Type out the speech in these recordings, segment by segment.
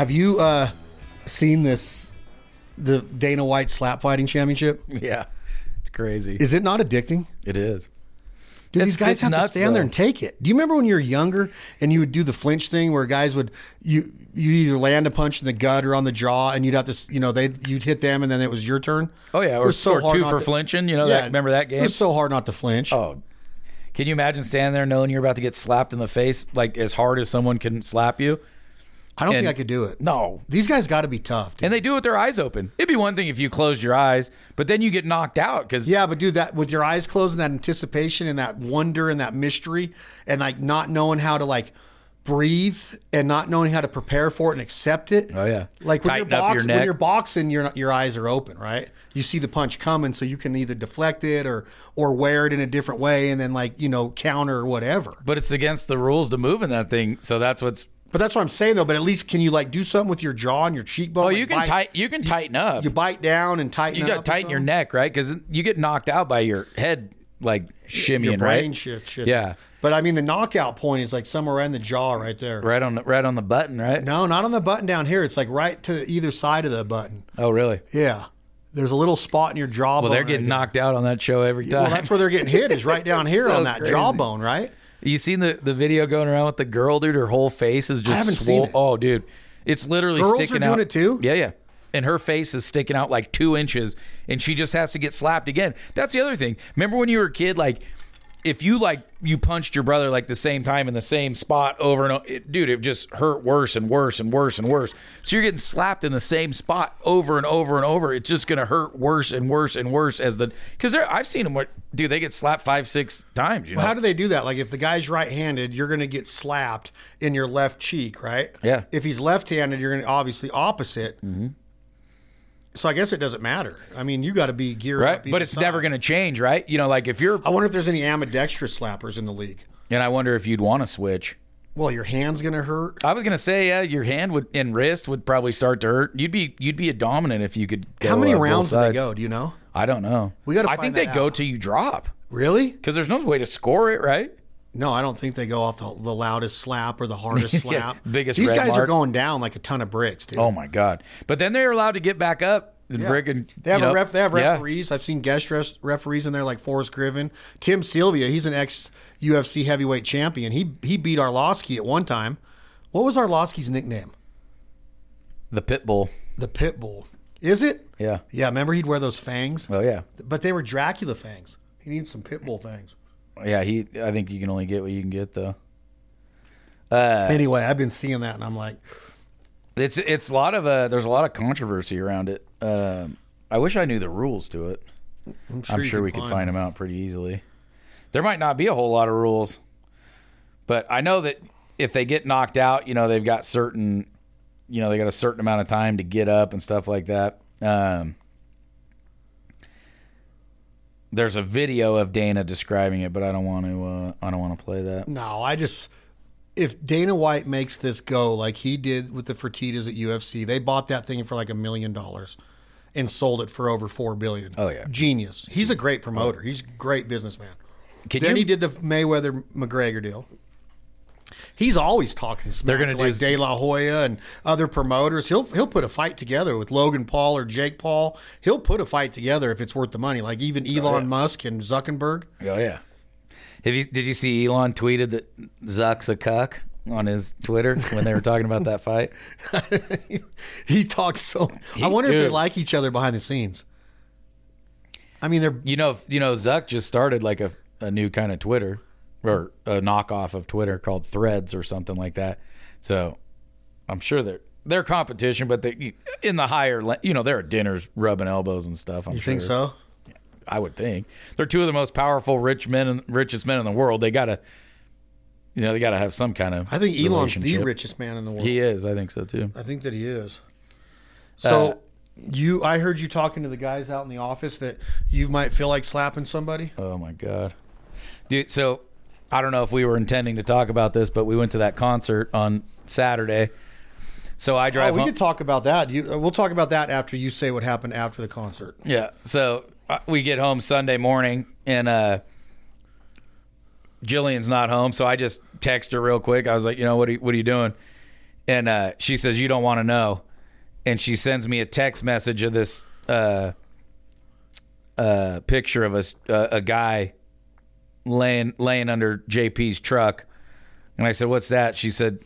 Have you uh, seen this? The Dana White slap fighting championship. Yeah, it's crazy. Is it not addicting? it is. Dude, It's- these guys have to nuts, stand there and take it. Do you remember when you were younger and you would do the flinch thing where guys would you you either land a punch in the gut or on the jaw and you'd have to you know they you'd hit them and then it was your turn. Oh yeah, It or, so or hard two for to- flinching. You know that? Remember that It game? was so hard not to flinch. oh, can you imagine standing there knowing you're about to get slapped in the face like as hard as someone can slap you? I don't and- think I could do it. No. These guys got to be tough. dude. And they do it with their eyes open. It'd be one thing if you closed your eyes, but then you get knocked out because Yeah, but dude, that with your eyes closed and that anticipation and that wonder and that mystery and like not knowing how to like breathe and not knowing how to prepare for it and accept it. Oh, yeah. like when Tighten you're up your boxing, when you're boxing, your your eyes are open, right? You see the punch coming, so you can either deflect it or or wear it in a different way, and then like you know counter or whatever. but it's against the rules to move in that thing. So that's what's. But that's what I'm saying though. But at least can you like do something with your jaw and your cheekbone? Oh, like you can bite- tight. You can tighten up. You bite down and tighten. Up. You got to tighten your neck, right? Because you get knocked out by your head like shimmying, Your brain right? shift, shift. Yeah. But I mean, the knockout point is like somewhere in the jaw, right there. Right on the right on the button, right? No, not on the button down here. It's like right to either side of the button. Oh, really? Yeah. There's a little spot in your jawbone. Well, they're getting right knocked out on that show every time. Well, that's where they're getting hit. Is right down here So on that crazy. jawbone, right? You seen the, the video going around with the girl, dude? Her whole face is just haven't swole. seen it. Oh, dude, it's literally Girls are sticking doing out. it too? Yeah, yeah. And her face is sticking out like two inches, and she just has to get slapped again. That's the other thing. Remember when you were a kid, like if you like you punched your brother like the same time in the same spot over and over, it, dude, it just hurt worse and worse and worse and worse. So you're getting slapped in the same spot over and over and over. It's just gonna hurt worse and worse and worse as the because I've seen them. What dude? They get slapped five, six times. You know? How do they do that? Like if the guy's right-handed, you're going to get slapped in your left cheek, right? Yeah. If he's left-handed, you're going to obviously opposite. Mm-hmm. So I guess it doesn't matter. I mean, you got to be geared right? up. But it's side. never going to change, right? You know, like if you're, I wonder if there's any ambidextrous slappers in the league. and I wonder if you'd want to switch. Well, your hand's going to hurt. I was going to say, yeah, your hand would and wrist would probably start to hurt. You'd be you'd be a dominant if you could. How many rounds do they go? Do you know? I don't know. We gotta I think they that go till you drop Really? because there's no way to score it, right? No, I don't think they go off the, the loudest slap or the hardest slap. biggest These guys are going down like a ton of bricks, dude. Oh my god! But then they're allowed to get back up. And friggin' They have know, a ref. They have yeah. referees. I've seen guest res- referees in there, like Forrest Griffin, Tim Sylvia. He's an ex UFC heavyweight champion. He he beat Arlovsky at one time. What was Arlovsky's nickname? The pit bull. The Pitbull. Is it? Yeah. Yeah. Remember he'd wear those fangs, Oh yeah. but they were Dracula fangs. He needs some Pitbull fangs. Yeah. He. I think you can only get what you can get though. Uh, Anyway, I've been seeing that, and I'm like, It's it's a lot of uh, there's a lot of controversy around it. Um, I wish I knew the rules to it. I'm sure, I'm sure we could find them out pretty easily. There might not be a whole lot of rules, but I know that if they get knocked out, you know they've got certain, you know they got a certain amount of time to get up and stuff like that. Um, there's a video of Dana describing it, but I don't want to. Uh, I don't want to play that. No, I just if Dana White makes this go like he did with the Fertitas at UFC, they bought that thing for like a million dollars and sold it for over four billion. Oh, yeah. genius. He's a great promoter. He's a great businessman. Can then you- he did the Mayweather McGregor deal. He's always talking smack. They're gonna like do- De La Hoya and other promoters. He'll he'll put a fight together with Logan Paul or Jake Paul. He'll put a fight together if it's worth the money. Like even oh, Elon Musk and Zuckerberg. Oh yeah. Have you did you see Elon tweeted that Zuck's a cuck on his Twitter when they were talking about that fight? he talks so. I wonder if they like each other behind the scenes. I mean, they're You know, you know, Zuck just started like a, a new kind of Twitter or a knockoff of Twitter called Threads or something like that. So I'm sure they're they're competition, but they in the higher, le- you know, they're at dinners rubbing elbows and stuff. I'm you sure. think so? I would think they're two of the most powerful rich men, and richest men in the world. They gotta, you know, they gotta have some kind of. I think Elon's the richest man in the world. He is. I think so too. I think that he is. So Uh, you, I heard you talking to the guys out in the office that you might feel like slapping somebody. Oh my god, dude. So I don't know if we were intending to talk about this, but we went to that concert on Saturday. So I Oh, drive we home. could talk about that. You, uh, we'll talk about that after you say what happened after the concert. Yeah. So uh, we get home Sunday morning, and uh, Jillian's not home. So I just text her real quick. I was like, you know, what are you, what are you doing? And uh, she says, You don't want to know. And she sends me a text message of this uh, uh, picture of a, uh, a guy laying laying under JP's truck. And I said, "What's that?" She said,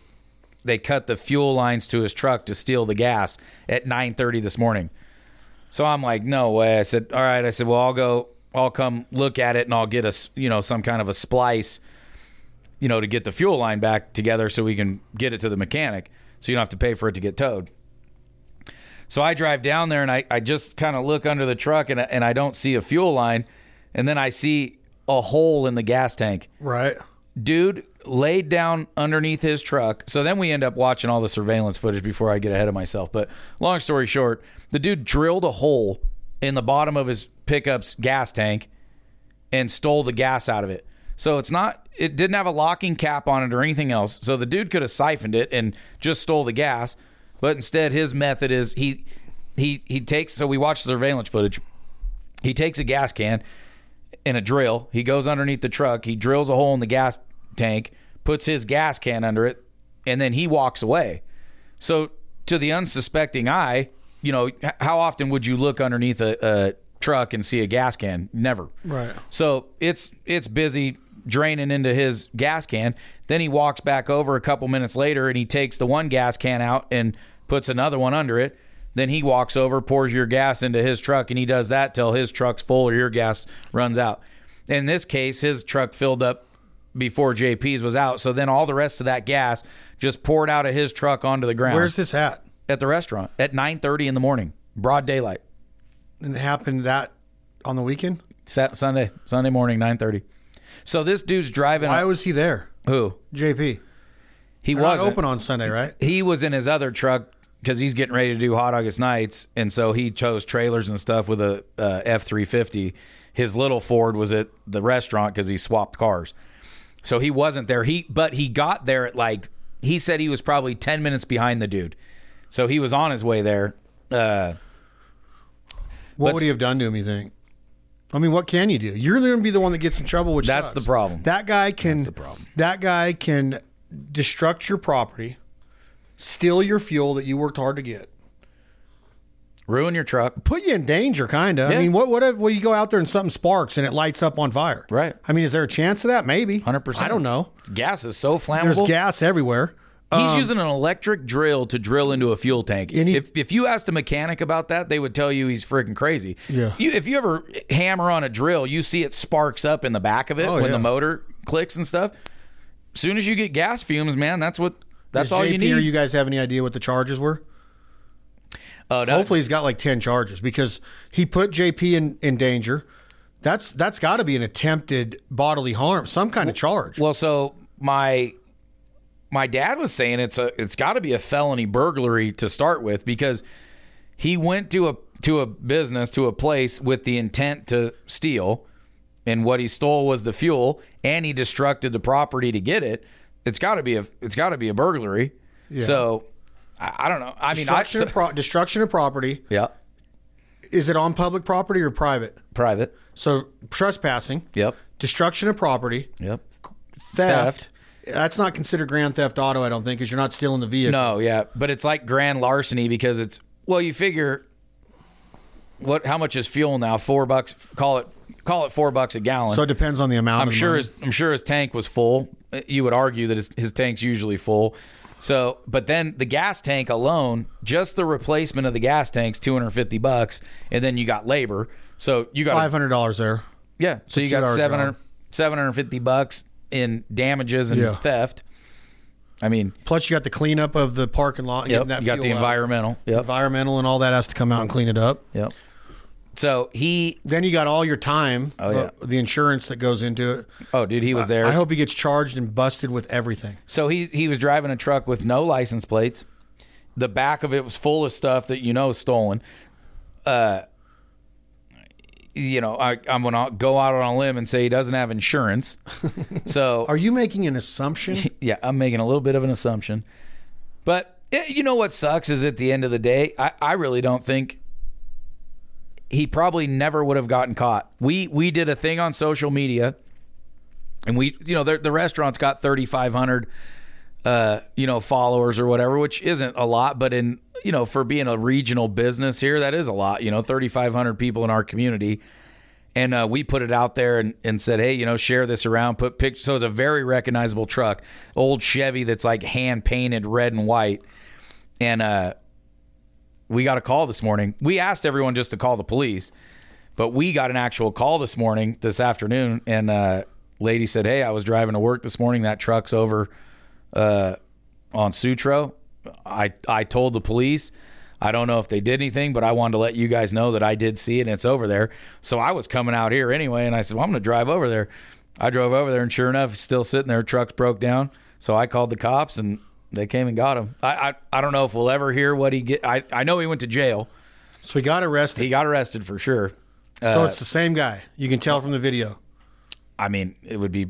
"They cut the fuel lines to his truck to steal the gas at 9:30 this morning." So I'm like, "No way." I said, "All right." I said, "Well, I'll go I'll come look at it and I'll get a, you know, some kind of a splice, you know, to get the fuel line back together so we can get it to the mechanic so you don't have to pay for it to get towed." So I drive down there and I, I just kind of look under the truck and, and I don't see a fuel line. And then I see a hole in the gas tank. Right. Dude laid down underneath his truck. So then we end up watching all the surveillance footage before I get ahead of myself. But long story short, the dude drilled a hole in the bottom of his pickup's gas tank and stole the gas out of it. So it's not it didn't have a locking cap on it or anything else. So the dude could have siphoned it and just stole the gas, but instead his method is he he he takes so we watch the surveillance footage. He takes a gas can and a drill. He goes underneath the truck. He drills a hole in the gas tank, puts his gas can under it, and then he walks away. So to the unsuspecting eye, you know, how often would you look underneath a, a truck and see a gas can? Never. Right. So it's it's busy draining into his gas can. Then he walks back over a couple minutes later and he takes the one gas can out and puts another one under it. Then he walks over, pours your gas into his truck, and he does that till his truck's full or your gas runs out. In this case, his truck filled up before JP's was out. So then all the rest of that gas just poured out of his truck onto the ground Where's this at? at the restaurant at 9:30 in the morning, broad daylight. And it happened that on the weekend? Sat- Sunday, Sunday morning, 9:30. So this dude's driving. Why was he there? who? JP. He wasn't open on Sunday, right? he was in his other truck because he's getting ready to do hot August nights, and so he chose trailers and stuff with a uh, F three fifty. His little Ford was at the restaurant because he swapped cars, so he wasn't there. He but he got there at like he said he was probably ten minutes behind the dude, so he was on his way there. Uh, What would he have done to him, you think? I mean, what can you do? You're going to be the one that gets in trouble, which That's sucks. the problem. That guy can. That's the problem. That guy can destruct your property, steal your fuel that you worked hard to get, ruin your truck. put you in danger, kind of. I mean, what? What if well, you go out there and something sparks and it lights up on fire? Right. I mean, is there a chance of that? Maybe. 100%. I don't know. Gas is so flammable. There's gas everywhere. He's um, using an electric drill to drill into a fuel tank. He- if, if you asked a mechanic about that, they would tell you he's freaking crazy. Yeah. You, if you ever hammer on a drill, you see it sparks up in the back of it Oh, when yeah. the motor clicks and stuff. As soon as you get gas fumes, man, that's what that's all JP, you need. Or you guys have any idea what the charges were? Uh, no, Hopefully, he's got like ten charges because he put JP in, in danger. That's that's got to be an attempted bodily harm, some kind of charge. Well, so my my dad was saying it's a it's got to be a felony burglary to start with because he went to a to a business to a place with the intent to steal and what he stole was the fuel and he destructed the property to get it it's got to be a it's got to be a burglary so I, I don't know i mean I, destruction, so- of pro- destruction of property. yeah Is it on public property or private? private So trespassing, yep destruction of property, yep theft. That's not considered grand theft auto, I don't think, because you're not stealing the vehicle. No, yeah, but it's like grand larceny because it's well, you figure what how much is fuel now? Four bucks. Call it call it four bucks a gallon. So it depends on the amount. I'm of sure his I'm sure his tank was full. You would argue that his, his tank's usually full. So, but then the gas tank alone, just the replacement of the gas tank's 250 bucks, and then you got labor. So you got five hundred dollars there. yeah. So you got two-hour 700, job. 750 bucks in damages and Yeah. theft. I mean, Plus, you got the cleanup of the parking lot. yep, that you got the environmental. Yep. environmental, and all that has to come out and clean it up. Yep. So he, Then you got all your time. Oh, yeah. uh, the insurance that goes into it. oh, dude, he was there. I hope he gets charged and busted with everything. so he he was driving a truck with no license plates. The back of it was full of stuff that you know is stolen. Uh, you know, I, I'm gonna go out on a limb and say he doesn't have insurance. so Are you making an assumption? yeah, I'm making a little bit of an assumption. But eh, you know what sucks is at the end of the day, I, I really don't think he probably never would have gotten caught. We we did a thing on social media, and we you know the, the restaurant's got 3,500 uh, you know, followers or whatever, which isn't a lot, but in you know, for being a regional business here, that is a lot. You know, 3,500 people in our community. And uh, we put it out there and, and said, hey, you know, share this around, put pictures. So it's a very recognizable truck, old Chevy that's like hand painted red and white. And uh, we got a call this morning. We asked everyone just to call the police, but we got an actual call this morning, this afternoon. And uh, lady said, hey, I was driving to work this morning. That truck's over uh, on Sutro. I I told the police. I don't know if they did anything, but I wanted to let you guys know that I did see it and it's over there. So I was coming out here anyway, and I said, "Well, I'm going to drive over there." I drove over there, and sure enough, still sitting there. Truck's broke down. So I called the cops, and they came and got him. I I, I don't know if we'll ever hear what he get. I I know he went to jail. So he got arrested. He got arrested for sure. so uh, it's the same guy. You can tell from the video. I mean, it would be.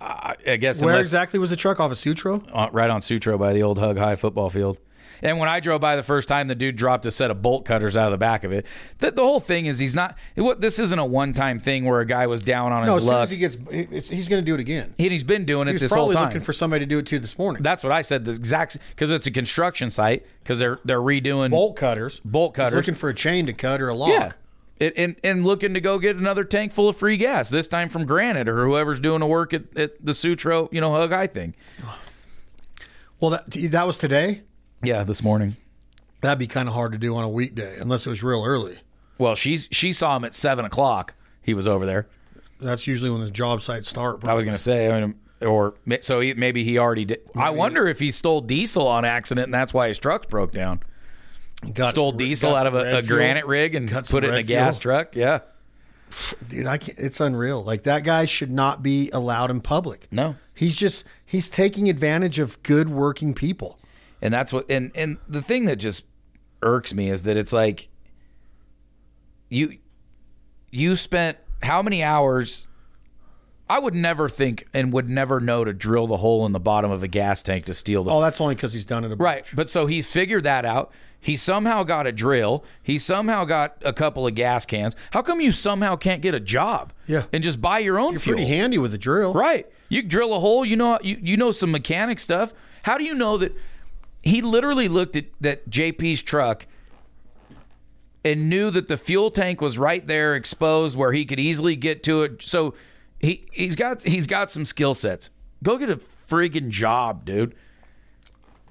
I I guess Where unless- exactly was the truck off of Sutro? on, right on Sutro by the old Hug High football field. And when I drove by the first time, the dude dropped a set of bolt cutters out of the back of it. The, the whole thing is he's not. It, what this isn't a one time thing where a guy was down on No, his as soon luck. as he gets, he's going to do it again. and he's been doing it He was this whole probably time. looking for somebody to do it to this morning. That's what I said. The exact because it's a construction site because they're they're redoing bolt cutters. Bolt He's cutters. looking for a chain to cut or a lock. Yeah. It, and, and looking to go get another tank full of free gas, this time from Granite or whoever's doing the work at, at the Sutro, you know, Hug High thing. Well, that that was today. Yeah, this morning. That'd be kind of hard to do on a weekday unless it was real early. Well, she's she saw him at seven o'clock. He was over there. That's usually when the job sites start. I was going to say, I mean, or so he, maybe he already did. I wonder if he stole diesel on accident and that's why his truck broke down. Got Stole some- diesel out of a, a granite rig and Got put it in a gas fuel. truck. Yeah. Dude, I can't, it's unreal. Like that guy should not be allowed in public. No. He's just he's taking advantage of good working people. And that's what and and the thing that just irks me is that it's like you you spent how many hours I would never think and would never know to drill the hole in the bottom of a gas tank to steal the Oh, that's only because he's done it a Right. But so he figured that out. He somehow got a drill. He somehow got a couple of gas cans. How come you somehow can't get a job? Yeah. And just buy your own You're fuel? pretty handy with a drill. Right. You drill a hole. You know. You, you know some mechanic stuff. How do you know that? He literally looked at that JP's truck and knew that the fuel tank was right there, exposed, where he could easily get to it. So he he's got he's got some skill sets. Go get a friggin' job, dude.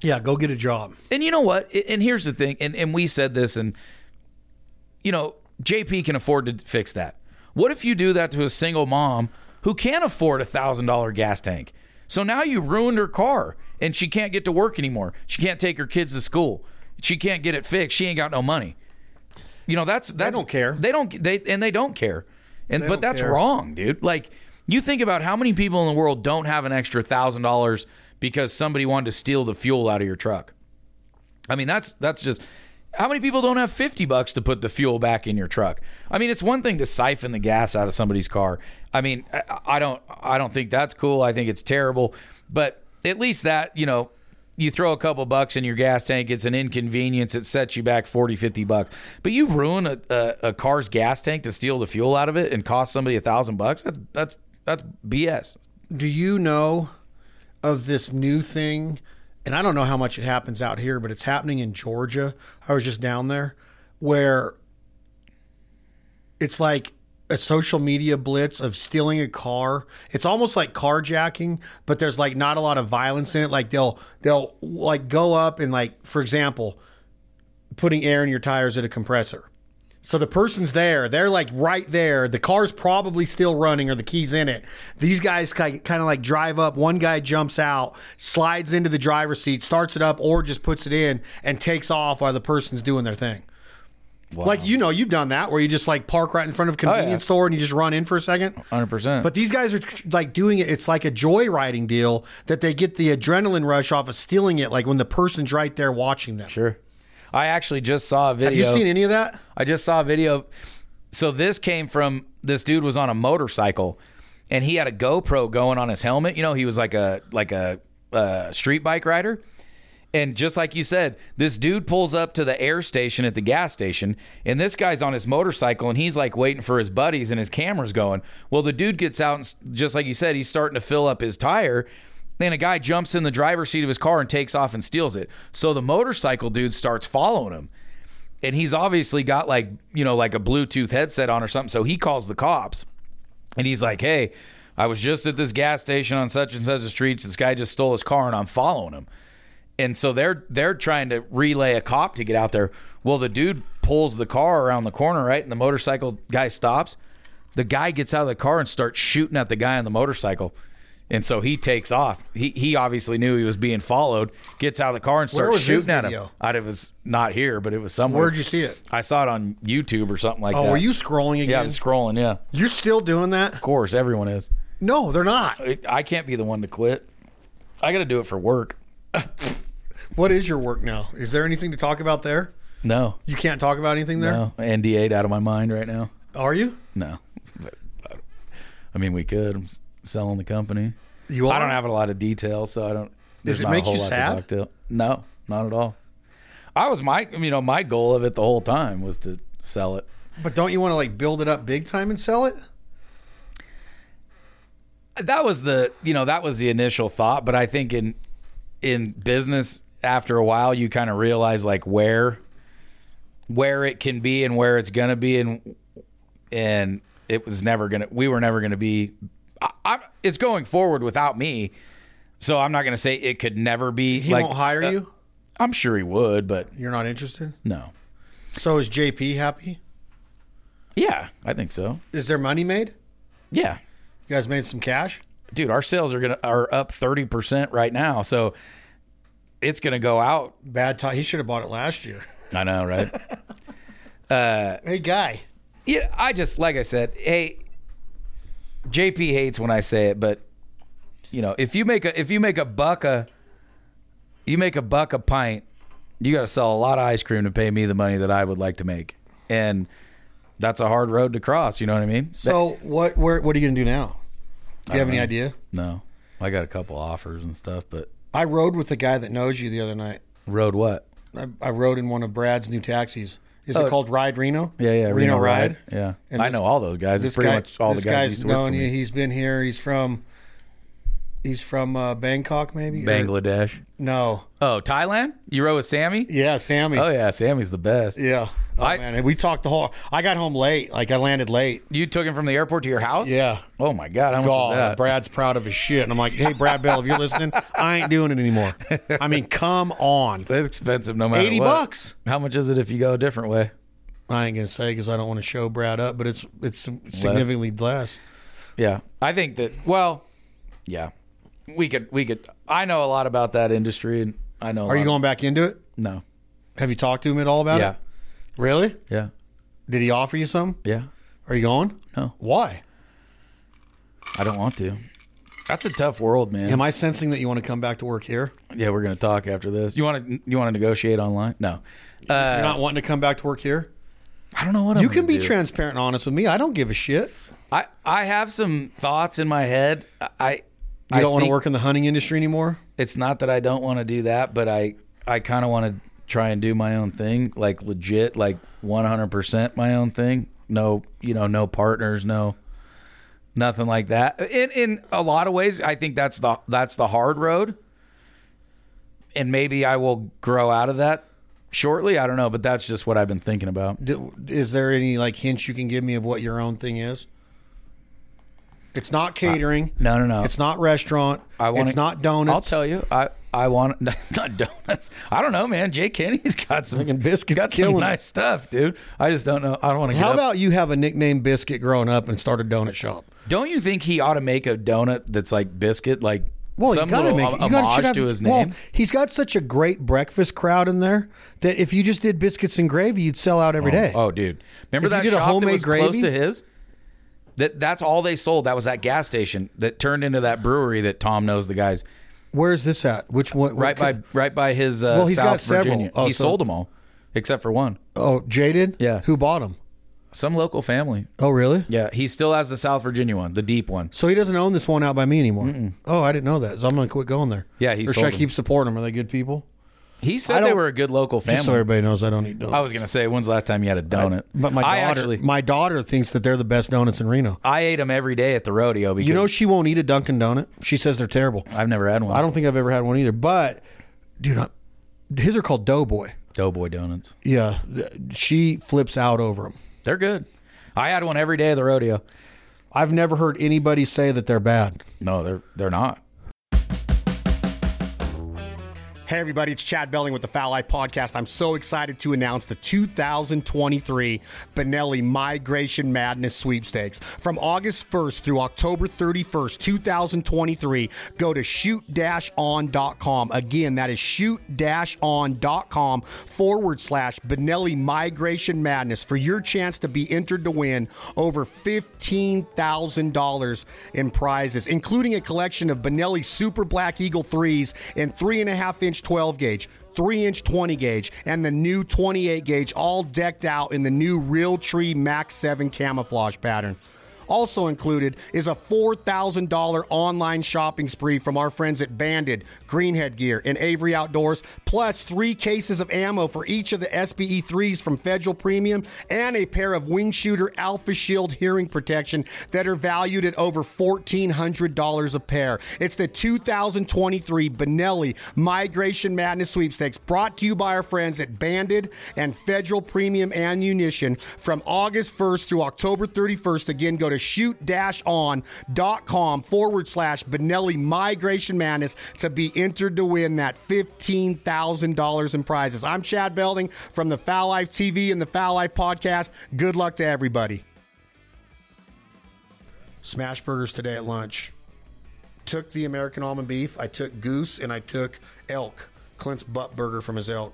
Yeah, go get a job. And you know what? And here's the thing. And, and we said this, and, you know, JP can afford to fix that. What if you do that to a single mom who can't afford a $1,000 gas tank? So now you ruined her car and she can't get to work anymore. She can't take her kids to school. She can't get it fixed. She ain't got no money. You know, that's that's don't care. They don't they and they don't care. And They but that's care. wrong, dude. Like you think about how many people in the world don't have an extra $1,000 because somebody wanted to steal the fuel out of your truck. I mean, that's that's just how many people don't have 50 bucks to put the fuel back in your truck? I mean, it's one thing to siphon the gas out of somebody's car. I mean, I, I don't I don't think that's cool. I think it's terrible. But at least that, you know, you throw a couple bucks in your gas tank, it's an inconvenience. It sets you back 40, 50 bucks. But you ruin a, a, a car's gas tank to steal the fuel out of it and cost somebody a thousand bucks. That's that's that's BS. Do you know of this new thing? And I don't know how much it happens out here, but it's happening in Georgia. I was just down there where it's like a social media blitz of stealing a car. It's almost like carjacking, but there's like not a lot of violence in it. Like they'll they'll like go up and like for example, putting air in your tires at a compressor. So the person's there. They're like right there. The car's probably still running or the key's in it. These guys kind of like drive up. One guy jumps out, slides into the driver's seat, starts it up, or just puts it in and takes off while the person's doing their thing. Like you know, you've done that where you just like park right in front of a convenience store and you just run in for a second. 100%. But these guys are like doing it. It's like a joyriding deal that they get the adrenaline rush off of stealing it. Like when the person's right there watching them. sure. I actually just saw a video. Have you seen any of that? I just saw a video. So this came from this dude was on a motorcycle, and he had a GoPro going on his helmet. You know, he was like a like a, uh street bike rider. And just like you said, this dude pulls up to the air station at the gas station, and this guy's on his motorcycle, and he's like waiting for his buddies, and his camera's going. Well, the dude gets out, and just like you said, he's starting to fill up his tire, and a guy jumps in the driver's seat of his car and takes off and steals it. So the motorcycle dude starts following him. And he's obviously got like, you know, like a Bluetooth headset on or something. So he calls the cops. And he's like, hey, I was just at this gas station on such and such a street. This guy just stole his car and I'm following him. And so they're they're trying to relay a cop to get out there. Well, the dude pulls the car around the corner, right? And the motorcycle guy stops. The guy gets out of the car and starts shooting at the guy on the motorcycle. And so he takes off. He he obviously knew he was being followed. Gets out of the car and Where starts was shooting at him. video? I, it was not here, but it was somewhere. Where'd you see it? I saw it on YouTube or something like Oh, that. were you scrolling Yeah, again? I'm scrolling. Yeah, of You're still doing that? Of course, everyone is. No, they're not. I- I can't be the one to quit. I got to do it for work. What is your work now? Is there anything to talk about there? No, You can't talk about anything there? no, NDA'd out of my mind right now. Are you? No, But, I mean we could. I'm selling the company. You are? I don't have a lot of details, so I don't. there's it make you sad? No, not at all. I was my, you know, my goal of it the whole time was to sell it. But don't you want to like build it up big time and sell it? that was the you know that was the initial thought but i think in in business after a while you kind of realize like where where it can be and where it's gonna be and and it was never gonna we were never gonna be I, it's going forward without me so i'm not gonna say it could never be He like won't hire uh, you? i'm sure he would but You're not interested? no So is JP happy? yeah i think so Is there money made? yeah You guys made some cash? dude our sales are gonna are up 30% right now so it's gonna go out Bad time. He should have bought it last year. I know, right? Uh, hey, guy. yeah, I just like I said, hey, JP hates when I say it, but you know, if you make a if you make a buck a you make a buck a pint, you got to sell a lot of ice cream to pay me the money that I would like to make, and that's a hard road to cross. You know what I mean? So what? Where? What are you gonna do now? Do you have any know. idea? no, I got a couple offers and stuff, but I rode with the guy that knows you the other night. Rode what? I, I rode in one of Brad's new taxis. Is Oh. it called Ride Reno? Yeah, yeah, Reno, Ride. Ride. Yeah, And I this- know all those guys. This It's pretty guy, much all the this guys guy's used to work known you. He's been here. He's from. He's from uh, Bangkok, maybe. Or- Bangladesh. no. Oh, Thailand? You rode with Sammy? Yeah, Sammy. Oh yeah, Sammy's the best. Yeah. Oh, I- man, we talked the whole. I got home late. Like I landed late. You took him from the airport to your house? Yeah. Oh my god, how much was God, that? Brad's proud of his shit, and I'm like, hey, Brad Bell, if you're listening, I ain't doing it anymore. I mean, come on, That's expensive no matter eighty what. bucks. How much is it if you go a different way? I ain't gonna say because I don't want to show Brad up, but it's it's significantly less. Yeah. I think that well, yeah. We could we could I know a lot about that industry and I know a Are you going back into it? No. Have you talked to him at all about it? Yeah. it? Really? Yeah. Did he offer you some? Yeah. Are you going? No. Why? I don't want to. That's a tough world, man. Am I sensing that you want to come back to work here? yeah, we're gonna talk after this. You want to you want to negotiate online? No. You're Uh, not wanting to come back to work here? I don't know what You I'm can be do. transparent and honest with me. I don't give a shit. I I have some thoughts in my head. I You don't want to think- work in the hunting industry anymore? it's not that I don't want to do that, but I I kind of want to try and do my own thing, like legit, like 100% my own thing. No, you know, no partners, no nothing like that. In in a lot of ways, I think that's the that's the hard road. And maybe I will grow out of that shortly. I don't know, but that's just what I've been thinking about. D- Is there any like hints you can give me of what your own thing is? It's not uh, catering. No, no, no. It's not restaurant. I wanna, it's not donuts. I'll tell you. I I want it's not donuts. I don't know, man. Jay Kenny's got some Fucking biscuits got some it. nice stuff, dude. I just don't know. I don't want to. How up. about you have a nickname biscuit growing up and start a donut shop? Don't you think he ought to make a donut that's like biscuit, like Well, some you gotta make hom- you gotta should have to his well, name? he's got such a great breakfast crowd in there that if you just did biscuits and gravy, you'd sell out every oh, day. Oh, dude, remember If you that did a shop that homemade was close to his? That that's all they sold. That was that gas station that turned into that brewery that Tom knows the guys Where's this at? Which one? right by right by his. Uh, Well, he's South got several. Virginia. Oh, he so- sold them all except for one. Oh, jaded. Yeah. Who bought them? Some local family. Oh, really? Yeah, he still has the South Virginia one, the deep one. So he doesn't own this one out by me anymore. Oh, I didn't know that. So I'm gonna quit going there. Yeah, he or should sold I them. keep supporting them? Are they good people? He said they were a good local family. Just so everybody knows, I don't eat donuts. I was gonna say, when's the last time you had a donut? but my daughter, I actually, my daughter thinks that they're the best donuts in Reno. I ate them every day at the rodeo because You know, she won't eat a Dunkin' Donut. She says they're terrible. I've never had one. I don't think I've ever had one either. But, dude, I- his are called Doughboy. Doughboy donuts. Yeah, th- she flips out over them. They're good. I had one every day of the rodeo. I've never heard anybody say that they're bad. No, they're they're not. Hey, everybody, it's Chad Belding with the Fowl Podcast. I'm so excited to announce the 2023 Benelli Migration Madness Sweepstakes. From August 1st through October 31st, 2023, go to shoot-on.com. Again, that is shoot-on.com forward slash Benelli Migration Madness for your chance to be entered to win over $15,000 in prizes, including a collection of Benelli Super Black Eagle 3s and 3.5 inch 12 gauge. 3 inch 20 gauge and the new 28 gauge, all decked out in the new Realtree Max 7 camouflage pattern. Also included is a $4,000 online shopping spree from our friends at Banded, Greenhead Gear, and Avery Outdoors, plus three cases of ammo for each of the SBE 3s from Federal Premium, and a pair of Wing Shooter Alpha Shield hearing protection that are valued at over $1,400 a pair. It's the 2023 Benelli Migration Madness Sweepstakes brought to you by our friends at Banded and Federal Premium Ammunition from August 1st through October 31st. Again, go to shoot-on.com forward slash Benelli Migration Madness to be entered to win that $15,000 in prizes. I'm Chad Belding from the Fowl Life TV and the Fowl Life Podcast. Good luck to everybody. Smash burgers today at lunch. Took the American almond beef. I took goose and I took elk. Clint's butt burger from his elk.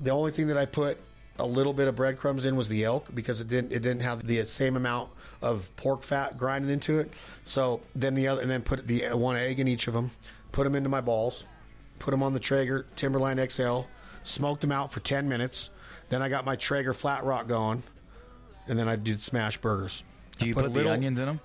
The only thing that I put a little bit of breadcrumbs in was the elk because it didn't it didn't have the same amount of pork fat grinding into it. So then the other and then put the uh, one egg in each of them. Put them into my balls. Put them on the Traeger Timberline XL. Smoked them out for ten minutes. Then I got my Traeger Flat Rock going, and then I did smash burgers. Do you put, a the onions in them?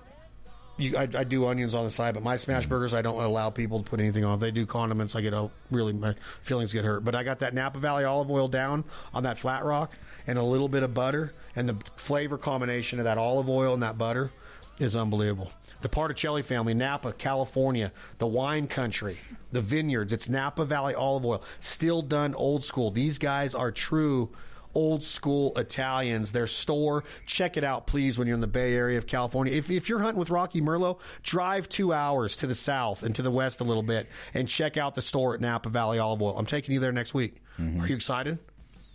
You, I, I do onions on the side, but my smash mm. burgers I don't allow people to put anything on. If they do condiments, I get a really my feelings get hurt. But I got that Napa Valley olive oil down on that flat rock and a little bit of butter, and the flavor combination of that olive oil and that butter is unbelievable. The Particelli family, Napa, California, the wine country, the vineyards. It's Napa Valley olive oil, still done old school. These guys are true old school Italians. Their store, check it out, please, when you're in the Bay Area of California. If, if you're hunting with Rocky Merlot, drive two hours to the south and to the west a little bit and check out the store at Napa Valley Olive Oil. I'm taking you there next week. Mm-hmm. Are you excited?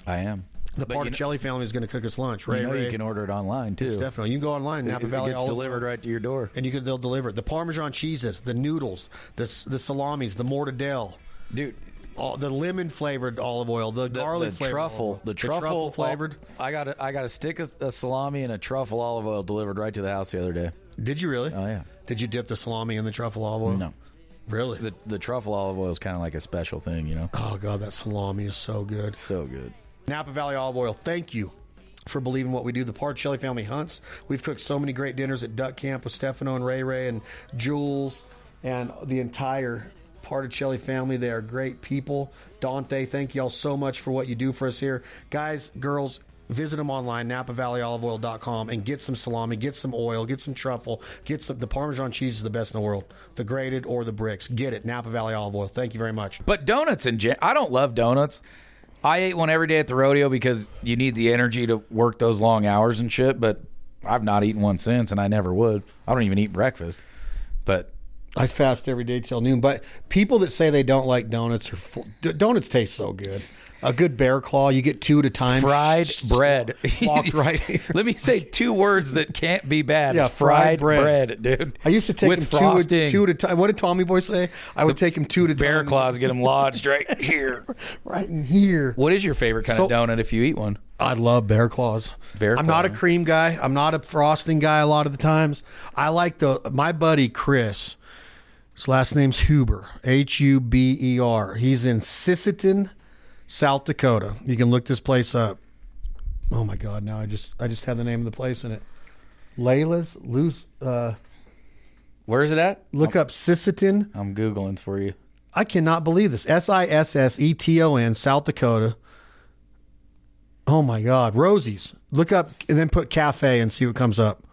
I am. The But you know- family is going to cook us lunch. Ray, You know Ray, you can order it online too. it's definitely. You can go online, Napa It Valley gets delivered right to your door. and you can they'll deliver it. The Parmesan cheeses, the noodles, the the salamis, the mortadelle. Dude, All, the lemon flavored olive oil, the, the, garlic the flavored truffle, oil, the truffle, flavored. I got a, I got a stick of a salami and a truffle olive oil delivered right to the house the other day. Did you really? Oh yeah. Did you dip the salami in the truffle olive oil? No, Really? the the truffle olive oil is kind of like a special thing, you know. oh god, that salami is so good. So good. Napa Valley Olive Oil, thank you for believing what we do. The Particelli family hunts. We've cooked so many great dinners at Duck Camp with Stefano and Ray Ray and Jules and the entire Particelli family. They are great people. Dante, thank y'all so much for what you do for us here. Guys, girls, visit them online, napavalleyoliveoil.com, and get some salami, get some oil, get some truffle, get some. The Parmesan cheese is the best in the world. The grated or the bricks. Get it. Napa Valley Olive Oil. Thank you very much. But donuts in gen- I don't love donuts. I ate one every day at the rodeo because you need the energy to work those long hours and shit. But I've not eaten one since, and I never would. I don't even eat breakfast. But I fast every day till noon. But people that say they don't like donuts are full, donuts taste so good. A good bear claw, you get two at a time. fried bread. Walk right here. Let me say two words that can't be bad. Yeah, fried, fried bread. bread. dude. I used to take with him two, at- two at a time. What did Tommy Boy say? I would take him two at a bear time. claws get them lodged right here. Right in here. What is your favorite kind of donut if you eat one? I love bear claws. Bear I'm not a cream guy. I'm not a frosting guy a lot of the times. I like the my buddy Chris. His last name's Huber. H U B E R. He's in Sisseton, South Dakota. You can look this place up. Oh my god, now I just I just had the name of the place in it. Layla's Luz uh Where is it at? look up Sisseton. I'm googling for you. I cannot believe this. S I S S E T O N, South Dakota. Oh my God. Rosie's. Look up and then put cafe and see what comes up.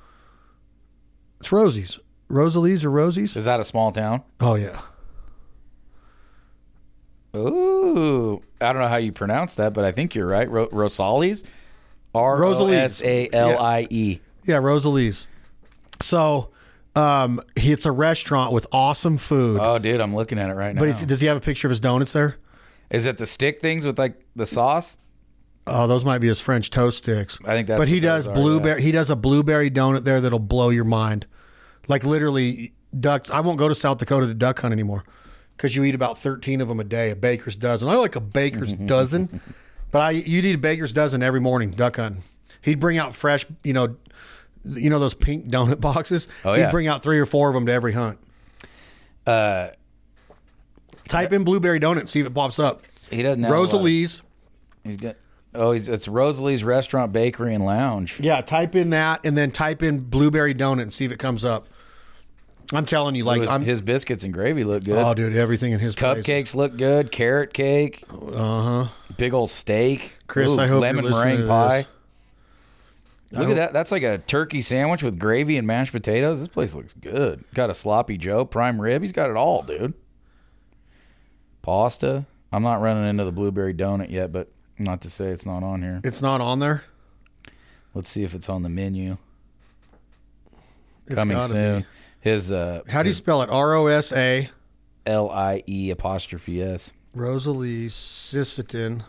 It's Rosie's. Rosalie's or Rosie's? Is that a small town? Oh, yeah. Ooh, I don't know how you pronounce that, but I think you're right. Ro- Rosales, R O S A L I E. Yeah, Rosalie's. So um, he- it's a restaurant with awesome food. Oh, dude, I'm looking at it right now. but he's, does he have a picture of his donuts there? Is it the stick things with like the sauce? Oh, those might be his French toast sticks. I think that's But he what those does are, blueberry. He does a blueberry donut there that'll blow your mind. Like literally, ducks. I won't go to South Dakota to duck hunt anymore because you eat about thirteen of them a day. A baker's dozen. I like a baker's dozen, but I you eat a baker's dozen every morning duck hunting. He'd bring out fresh, you know, you know those pink donut boxes. Oh, He'd yeah. bring out three or four of them to every hunt. Uh, Type in blueberry donut, and see if it pops up. he doesn't. Have a lot of- Rosalie's. He's got. Oh, he's it's Rosalie's Restaurant, Bakery, and Lounge. Yeah, type in that and then type in blueberry donut and see if it comes up. I'm telling you, like His, I'm. his biscuits and gravy look good. oh, dude, everything in his place. Cupcakes look good. Carrot cake. Uh huh. Big old steak. Chris, Ooh, I hope lemon meringue pie. Look at that. That's like a turkey sandwich with gravy and mashed potatoes. This place looks good. Got a sloppy Joe prime rib. He's got it all, dude. Pasta. I'm not running into the blueberry donut yet, but not to say it's not on here. It's not on there. Let's see if it's on the menu. It's Coming soon. be. His uh How do you spell it? R O S A L I E apostrophe S. Rosalie Sisseton.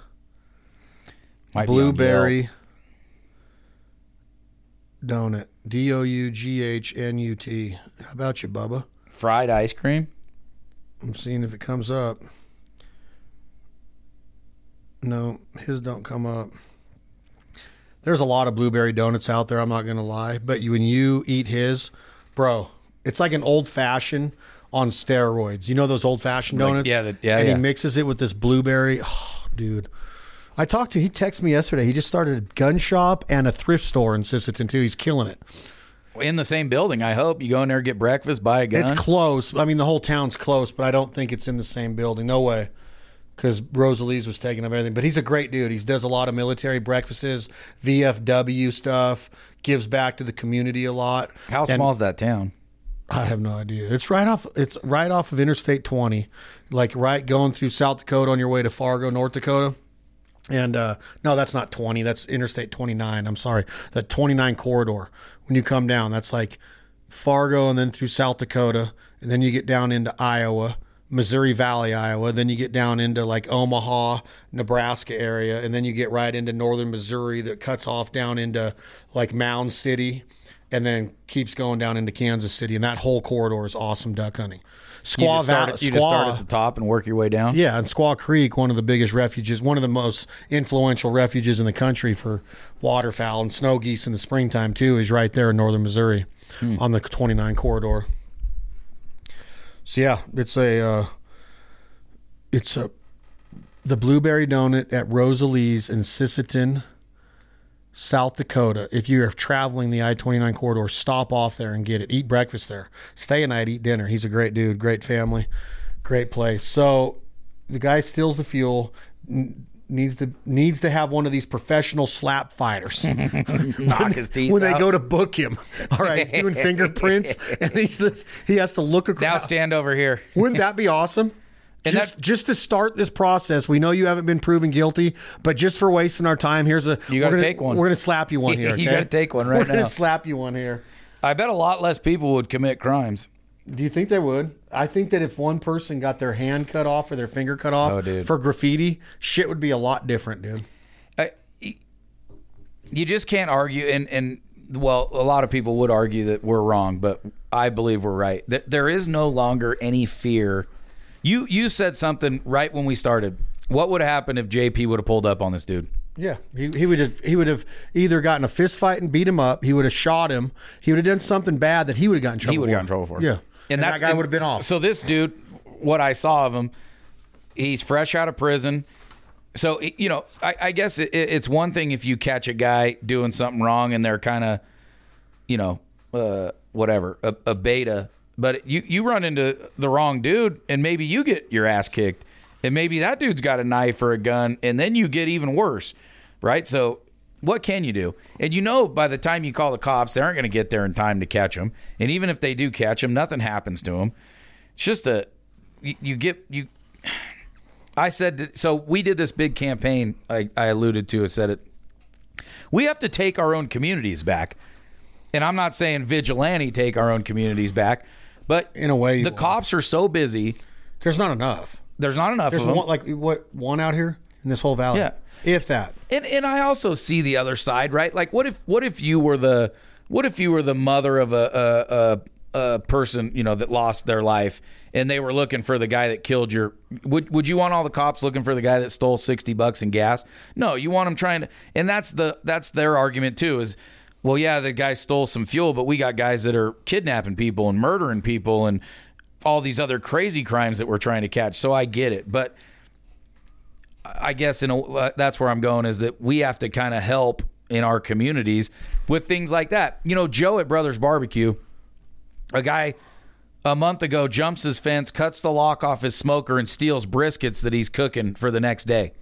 Blueberry Donut D O U G H N U T. How about you, Bubba? fried ice cream. I'm seeing if it comes up. No, his don't come up. There's a lot of blueberry donuts out there. I'm not gonna lie, but you, when you eat his, bro, it's like an old fashioned on steroids. You know those old fashioned Like, donuts? yeah, the- yeah, And yeah. he mixes it with this blueberry. Oh, dude. I talked to. He texted me yesterday. He just started a gun shop and a thrift store in Sisseton too. He's killing it. In the same building, I hope. You go in there, get breakfast, buy a gun. It's close. I mean, the whole town's close, but I don't think it's in the same building. No way. Because Rosalie's was taking up everything. But he's a great dude. He does a lot of military breakfasts, VFW stuff, gives back to the community a lot. How And small is that town? I have no idea. It's right off. It's right off of Interstate 20, like right going through South Dakota on your way to Fargo, North Dakota. And uh, no, that's not 20. That's Interstate 29. I'm sorry. That 29 corridor. When you come down, that's like Fargo and then through South Dakota. And then you get down into Iowa, Missouri Valley, Iowa. Then you get down into like Omaha, Nebraska area. And then you get right into northern Missouri that cuts off down into like Mound City and then keeps going down into Kansas City. And that whole corridor is awesome duck hunting. You Squaw Valley. at- you just start at the top and work your way down. yeah, and Squaw Creek, one of the biggest refuges, one of the most influential refuges in the country for waterfowl and snow geese in the springtime too, is right there in northern Missouri on the 29 corridor. So yeah, it's a uh, it's a the blueberry donut at Rosalie's in Sisseton, South Dakota. If you're traveling the I-29 corridor, stop off there and get it. Eat breakfast there. Stay a night, eat dinner. He's a great dude, great family, great place. So the guy steals the fuel. n- Needs to needs to have one of these professional slap fighters Knock his teeth when they out. go to book him. All right, he's doing fingerprints, and he's this. He has to look across. Now stand over here. Wouldn't that be awesome? And just, that- just to start this process, we know you haven't been proven guilty, but just for wasting our time, here's a. You gotta gonna- take one. We're gonna slap you one here. You gotta take one right We're now. gonna slap you one here. I bet a lot less people would commit crimes. Do you think they would? I think that if one person got their hand cut off or their finger cut off Oh, for graffiti, shit would be a lot different, dude. I, you just can't argue, and and well, a lot of people would argue that we're wrong, but I believe we're right. That there is no longer any fear. You you said something right when we started. What would have happened if JP would have pulled up on this dude? Yeah, he, he would have he would have either gotten a fist fight and beat him up. He would have shot him. He would have done something bad that he would have gotten trouble. He would have gotten trouble for. Yeah, and, that's that guy would have been off. So this dude, what I saw of him, he's fresh out of prison. So you know, I, I guess it, it's one thing if you catch a guy doing something wrong and they're kind of, you know, uh, whatever, a, a beta But you you run into the wrong dude, and maybe you get your ass kicked, and maybe that dude's got a knife or a gun, and then you get even worse, right? So. What can you do? And you know, by the time you call the cops, they aren't going to get there in time to catch them. And even if they do catch them, nothing happens to them. It's just a you, you get you. I said so. We did this big campaign. I, I alluded to. I said it. We have to take our own communities back, and I'm not saying vigilante take our own communities back, but In a way, the cops are so busy. There's not enough. There's not enough There's of them. one, like what one out here in this whole valley. Yeah. if that. and and I also see the other side, right? Like, what if what if you were the what if you were the mother of a a, a, a person you know that lost their life, and they were looking for the guy that killed your? Would would you want all the cops looking for the guy that stole sixty bucks in gas? No, you want them trying to, and that's the that's their argument too. Is well, yeah, the guy stole some fuel, but we got guys that are kidnapping people and murdering people and all these other crazy crimes that we're trying to catch. So I get it, but I guess in a, that's where I'm going is that we have to kind of help in our communities with things like that. You know, Joe at Brothers Barbecue, a guy a month ago jumps his fence, cuts the lock off his smoker, and steals briskets that he's cooking for the next day.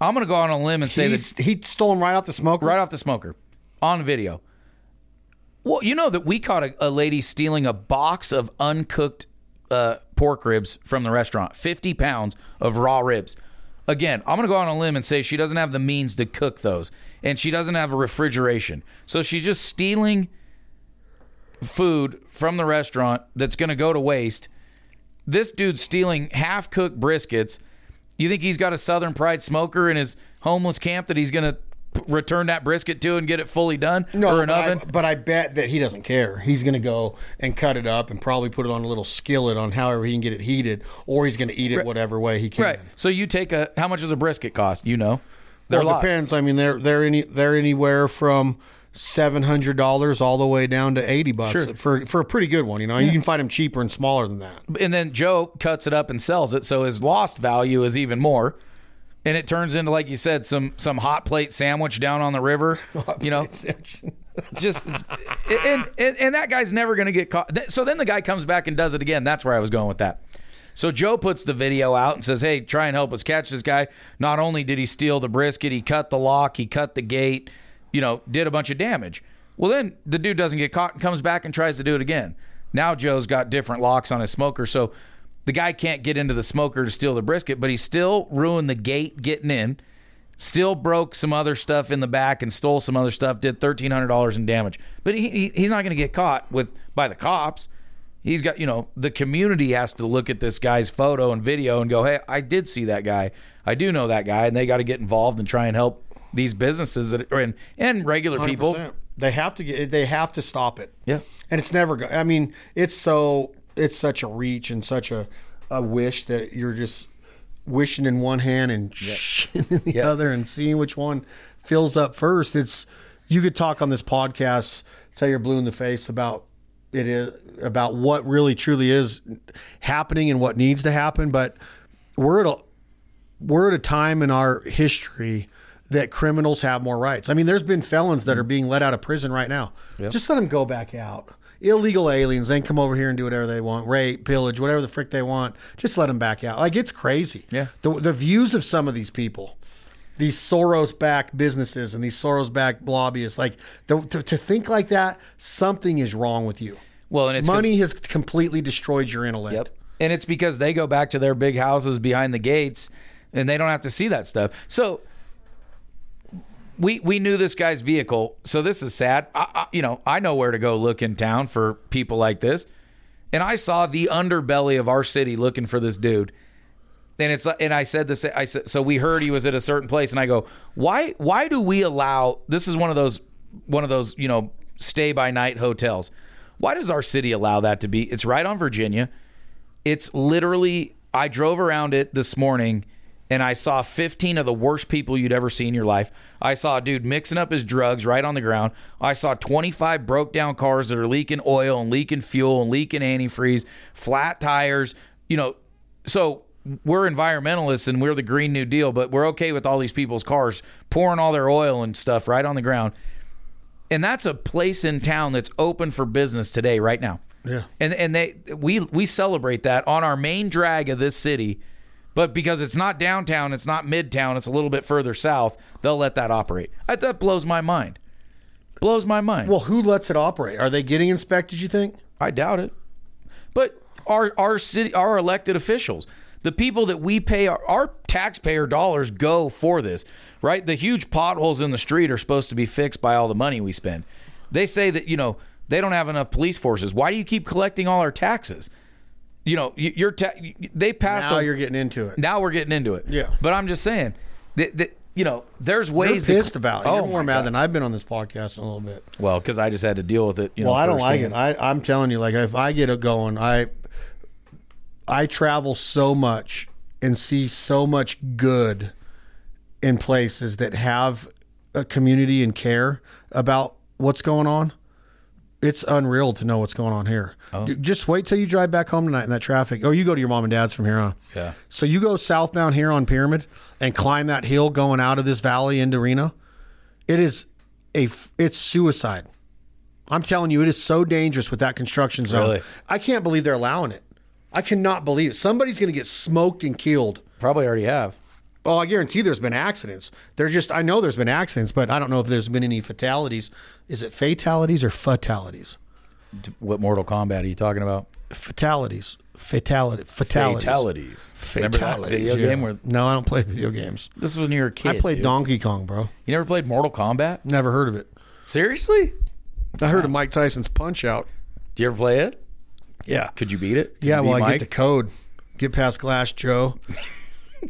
I'm going to go on a limb and say that he stole him right off the smoker. right off the smoker on video. Well, you know that we caught a, a lady stealing a box of uncooked uh, pork ribs from the restaurant, 50 pounds of raw ribs. Again, I'm going to go on a limb and say she doesn't have the means to cook those, and she doesn't have a refrigeration. So she's just stealing food from the restaurant that's going to go to waste. This dude's stealing half cooked briskets. You think he's got a Southern Pride smoker in his homeless camp that he's going to return that brisket to and get it fully done No, or an but, oven? I, but I bet that he doesn't care. He's going to go and cut it up and probably put it on a little skillet on however he can get it heated, or he's going to eat it whatever way he can. right. So you take a how much does a brisket cost? You know, they're Well, it depends. I mean, they're they're any they're anywhere from seven hundred dollars all the way down to eighty bucks Sure. for for a pretty good one. You know, you can find them cheaper and smaller than that. and then Joe cuts it up and sells it, so his lost value is even more. And it turns into, like you said, some some hot plate sandwich down on the river. You know, It's just it's, and, and and that guy's never going to get caught. So then the guy comes back and does it again. That's where I was going with that. So Joe puts the video out and says, "Hey, try and help us catch this guy. Not only did he steal the brisket, he cut the lock, he cut the gate, you know, did a bunch of damage. Well, then the dude doesn't get caught and comes back and tries to do it again. Now Joe's got different locks on his smoker, so the guy can't get into the smoker to steal the brisket, but he still ruined the gate getting in." still broke some other stuff in the back and stole some other stuff did $1300 in damage but he, he, he's not going to get caught with by the cops he's got you know the community has to look at this guy's photo and video and go hey i did see that guy i do know that guy and they got to get involved and try and help these businesses that are in and regular people 100%. They have to get. They have to stop it. Yeah. and it's never. go- I mean, it's so. It's such a reach and such a a wish that you're just wishing in one hand and shitting in the other and seeing which one fills up first. It's you could talk on this podcast till you're blue in the face about it is about what really truly is happening and what needs to happen, but we're at a we're at a time in our history that criminals have more rights. I mean, there's been felons that are mm. being let out of prison right now. Just let them go back out. Illegal aliens, they can come over here and do whatever they want, rape, pillage, whatever the frick they want. Just let them back out. Like it's crazy. Yeah. The the views of some of these people, these Soros-backed businesses and these Soros-backed lobbyists, like the, to, to think like that, something is wrong with you. well and Money has completely destroyed your intellect. Yep. And it's because they go back to their big houses behind the gates and they don't have to see that stuff. So we we knew this guy's vehicle. So this is sad. I, I, you know, I know where to go look in town for people like this. And I saw the underbelly of our city looking for this dude. And it's and I said this I said so we heard he was at a certain place and I go, "Why why do we allow this is one of those one of those, you know, stay by night hotels. Why does our city allow that to be? It's right on Virginia. It's literally I drove around it this morning and I saw 15 of the worst people you'd ever see in your life. I saw a dude mixing up his drugs right on the ground. I saw 25 broke down cars that are leaking oil and leaking fuel and leaking antifreeze, flat tires, you know. So we're environmentalists and we're the Green New Deal, but we're okay with all these people's cars pouring all their oil and stuff right on the ground. And that's a place in town that's open for business today, right now. Yeah. And and they we we celebrate that on our main drag of this city. But because it's not downtown, it's not midtown, it's a little bit further south, they'll let that operate. I, that blows my mind. Blows my mind. Well, who lets it operate? Are they getting inspected? You think? I doubt it. But our our city our elected officials, the people that we pay our, our taxpayer dollars go for this, right? The huge potholes in the street are supposed to be fixed by all the money we spend. They say that, you know, they don't have enough police forces. Why do you keep collecting all our taxes? You know, you- you're ta- they passed Now a- you're getting into it. now we're getting into it. Yeah. But I'm just saying that, that you know, there's You're ways pissed to about it. Oh You're more my mad God. than I've been on this podcast in a little bit. well, because I just had to deal with it. You Well, know, I don't like it. I, I'm telling you, like if I get it going, I I travel so much and see so much good in places that have a community and care about what's going on. It's unreal to know what's going on here. Oh. Dude, Just wait till you drive back home tonight in that traffic. Oh, you go to your mom and dad's from here on. Yeah. So you go southbound here on Pyramid and climb that hill going out of this valley into Reno. It is a it's suicide. I'm telling you, it is so dangerous with that construction zone. Really? I can't believe they're allowing it. I cannot believe it. Somebody's going to get smoked and killed. Probably already have. Oh, I guarantee there's been accidents. There's just I know there's been accidents, but I don't know if there's been any fatalities. Is it fatalities or fatalities? What Mortal Kombat are you talking about? Fatalities. Fatality. Fatalities. Fatalities. Remember that Fatalities, video yeah. game where No, I don't play video games. this was when you were a kid? I played dude. Donkey Kong, bro. You never played Mortal Kombat? Never heard of it. Seriously? I heard of Mike Tyson's Punch Out. Do you ever play it? Yeah. Could you beat it? Could Yeah, you well, I Mike? get the code. Get past Glass Joe,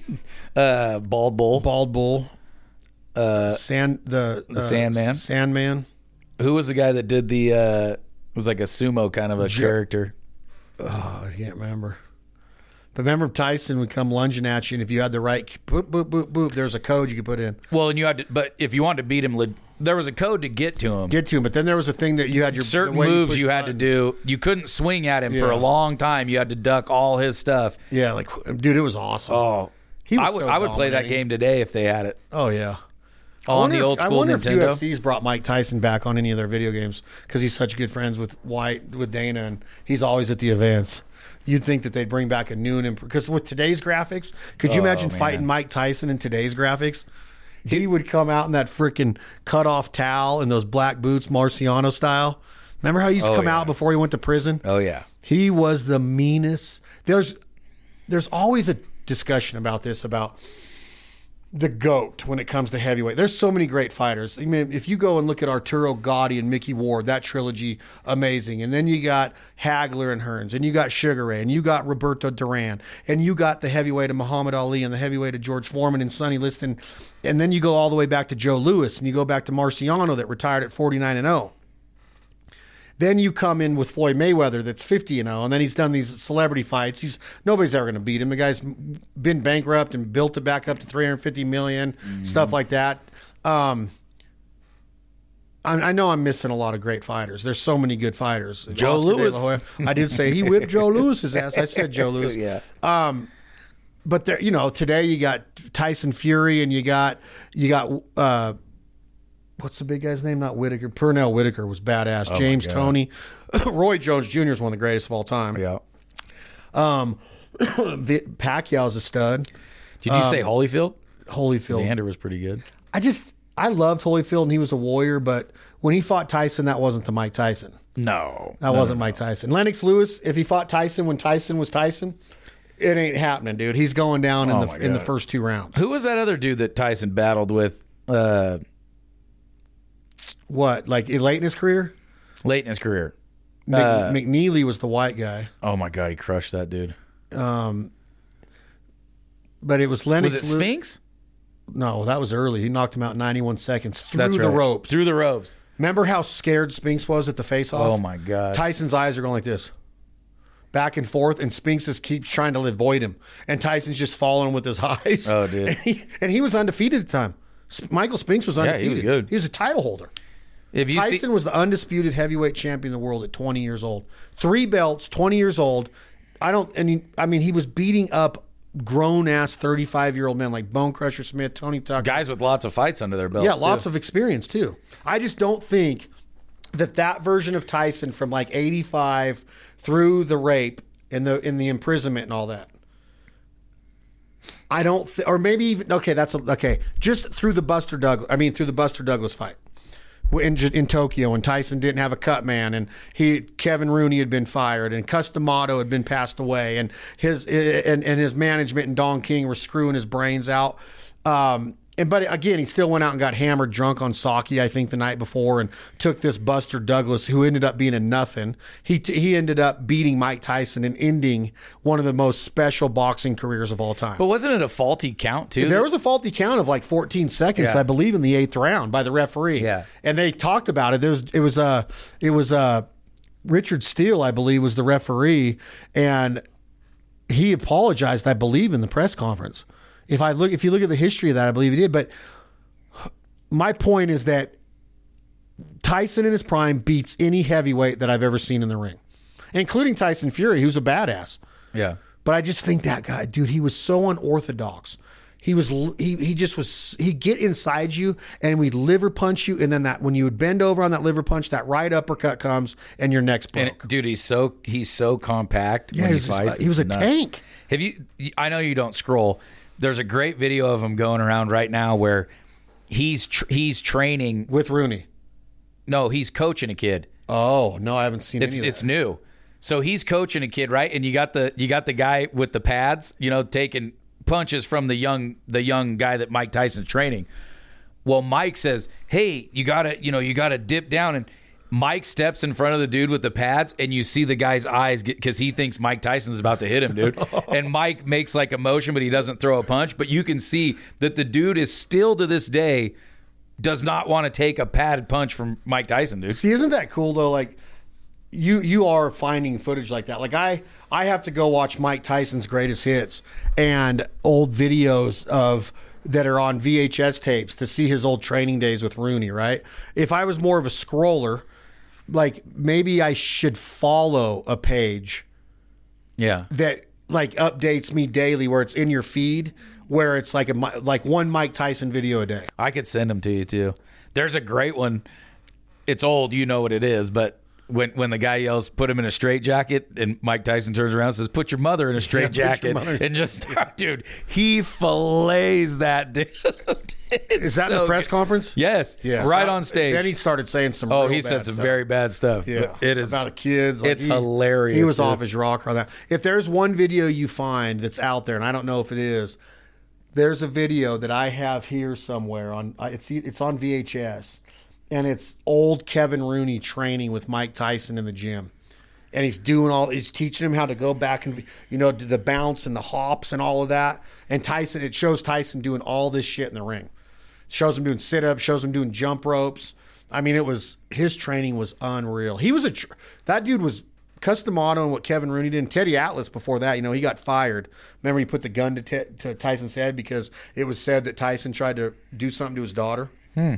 uh, Bald Bull. Bald Bull, uh, Sand the, the Sandman? Sandman. Who was the guy that did the? uh it was like a sumo kind of a character. Oh, I can't remember. But remember, Tyson would come lunging at you, and if you had the right boop boop boop boop, there's a code you could put in. Well, and you had to, but if you wanted to beat him, there was a code to get to him. Get to him, but then there was a thing that you had your Certain moves push you, had to do. You couldn't swing at him for a long time. You had to duck all his stuff. Yeah, like dude, it was awesome. Oh, He I would so I would play that game today if they had it Oh yeah. Oh, I on the if- old I school wonder Nintendo. if UFC's brought Mike Tyson back on any of their video games because he's such good friends with White, with Dana, and he's always at the events. You'd think that they'd bring back a new and because with today's graphics, could you Oh, imagine man. fighting Mike Tyson in today's graphics? He would come out in that freaking cut off towel and those black boots, Marciano style. Remember how he used to Oh, come yeah. out before he went to prison? oh yeah, He was the meanest. There's there's always a discussion about this about the goat when it comes to heavyweight. There's so many great fighters. I mean, if you go and look at Arturo Gatti and Mickey Ward, that trilogy, amazing. And then you got Hagler and Hearns, and you got Sugar Ray, and you got Roberto Duran, and you got the heavyweight of Muhammad Ali and the heavyweight of George Foreman and Sonny Liston. And then you go all the way back to Joe Louis, and you go back to Marciano that retired at 49 and 0. Then you come in with Floyd Mayweather, that's fifty and zero, and then he's done these celebrity fights. He's nobody's ever going to beat him. The guy's been bankrupt and built it back up to three hundred fifty million, stuff like that. Um, I, I know I'm missing a lot of great fighters. There's so many good fighters. Joe Oscar Lewis. I did say he whipped Joe Louis's ass. I said Joe Louis. yeah. But there, you know, today you got Tyson Fury, and you got you got uh, what's the big guy's name? Not Whitaker. Pernell Whitaker was badass. James Toney, Roy Jones Jr. is one of the greatest of all time. yeah. Vi- Pacquiao's a stud. Did you say Holyfield? Holyfield. Evander was pretty good. I just I loved Holyfield, and he was a warrior. But when he fought Tyson, that wasn't the Mike Tyson. No, That wasn't Mike Tyson. Lennox Lewis, if he fought Tyson when Tyson was Tyson, it ain't happening, dude. He's going down in Oh the in the first two rounds. Who was that other dude that Tyson battled with uh, What, like late in his career? late in his career? Mc, Uh, McNeeley was the white guy. Oh my god, he crushed that dude. Um, But it was Lennox. Was it Lew- Spinks? No, that was early. He knocked him out in 91 seconds through the ropes. Through the ropes. Remember how scared Spinks was at the face-off? Oh my god. Tyson's eyes are going like this, back and forth, and Spinks just keeps trying to avoid him, and Tyson's just following with his eyes. Oh, dude. And he, and he was undefeated at the time. Michael Spinks was he was undefeated. good. He was a title holder. If you Tyson see, was the undisputed heavyweight champion of the world at 20 years old. Three belts, 20 years old. I don't, and he, I mean, he was beating up grown ass 35 year old men like Bone Crusher Smith, Tony Tucker. guys with lots of fights under their belt. yeah, lots of experience too. I just don't think that that version of Tyson from like 85 through the rape and the in the imprisonment and all that. I don't th- or maybe even okay, that's a, okay, just through the Buster Douglas I mean through the Buster Douglas fight. In, in Tokyo, and Tyson didn't have a cut man, and he Kevin Rooney had been fired, and Cus D'Amato had been passed away, and his and, and his management and Don King were screwing his brains out. Um, and but again, he still went out and got hammered drunk on sake, I think, the night before, and took this Buster Douglas, who ended up being a nothing. He he ended up beating Mike Tyson and ending one of the most special boxing careers of all time. But wasn't it a faulty count too? There was a faulty count of like 14 seconds, Yeah. I believe, in the eighth round by the referee. Yeah. and they talked about it. There was it was uh it was uh Richard Steele, I believe, was the referee, and he apologized, I believe, in the press conference. If I look, if you look at the history of that, I believe he did. But my point is that Tyson in his prime beats any heavyweight that I've ever seen in the ring, including Tyson Fury, who's a badass. yeah. But I just think that guy, dude, he was so unorthodox. He was he he just was he'd get inside you and we'd liver punch you and then that when you would bend over on that liver punch, that right uppercut comes and your neck's broke. And dude, he's so he's so compact yeah, when he he was, just- he was a nuts. tank. Have you? I know you don't scroll. There's a great video of him going around right now where he's tr- he's training. with Rooney. No, he's coaching a kid. Oh no, I haven't seen It's any of it's new. So he's coaching a kid, right? And you got the you got the guy with the pads, you know, taking punches from the young the young guy that Mike Tyson's training. Well, Mike says, "Hey, you got to, you know, you got to dip down and Mike steps in front of the dude with the pads, and you see the guy's eyes because he thinks Mike Tyson's about to hit him, dude. and Mike makes like a motion, but he doesn't throw a punch. But you can see that the dude is still to this day does not want to take a padded punch from Mike Tyson, dude. See, isn't that cool though? Like you you are finding footage like that. Like I I have to go watch Mike Tyson's greatest hits and old videos of that are on VHS tapes to see his old training days with Rooney, right? If I was more of a scroller, like maybe I should follow a page Yeah. that like updates me daily where it's in your feed where it's like a like one Mike Tyson video a day. I could send them to you too. There's a great one. It's old, you know what it is, but when when the guy yells, "Put him in a straight jacket," and Mike Tyson turns around and says, "Put your mother in a straight your jacket," and just start, dude, he fillets that dude. Is that in the press conference? Yes, Yeah, right So on stage. Then he started saying some. oh, he said some stuff. very bad stuff. Yeah, it is about the kids. Like, it's he- hilarious, He was dude. off his rocker on that. If there's one video you find that's out there, and I don't know if it is, there's a video that I have here somewhere on. uh, It's it's on VHS, and it's old Kevin Rooney training with Mike Tyson in the gym. And he's doing all. He's teaching him how to go back and you know do the bounce and the hops and all of that. And Tyson, it shows Tyson doing all this shit in the ring. shows him doing sit ups, shows him doing jump ropes. I mean, it was his training was unreal. He was a that dude was Cus D'Amato and what Kevin Rooney did. And Teddy Atlas before that, you know, he got fired. Remember, he put the gun to, Te- to Tyson's head because it was said that Tyson tried to do something to his daughter. Hmm.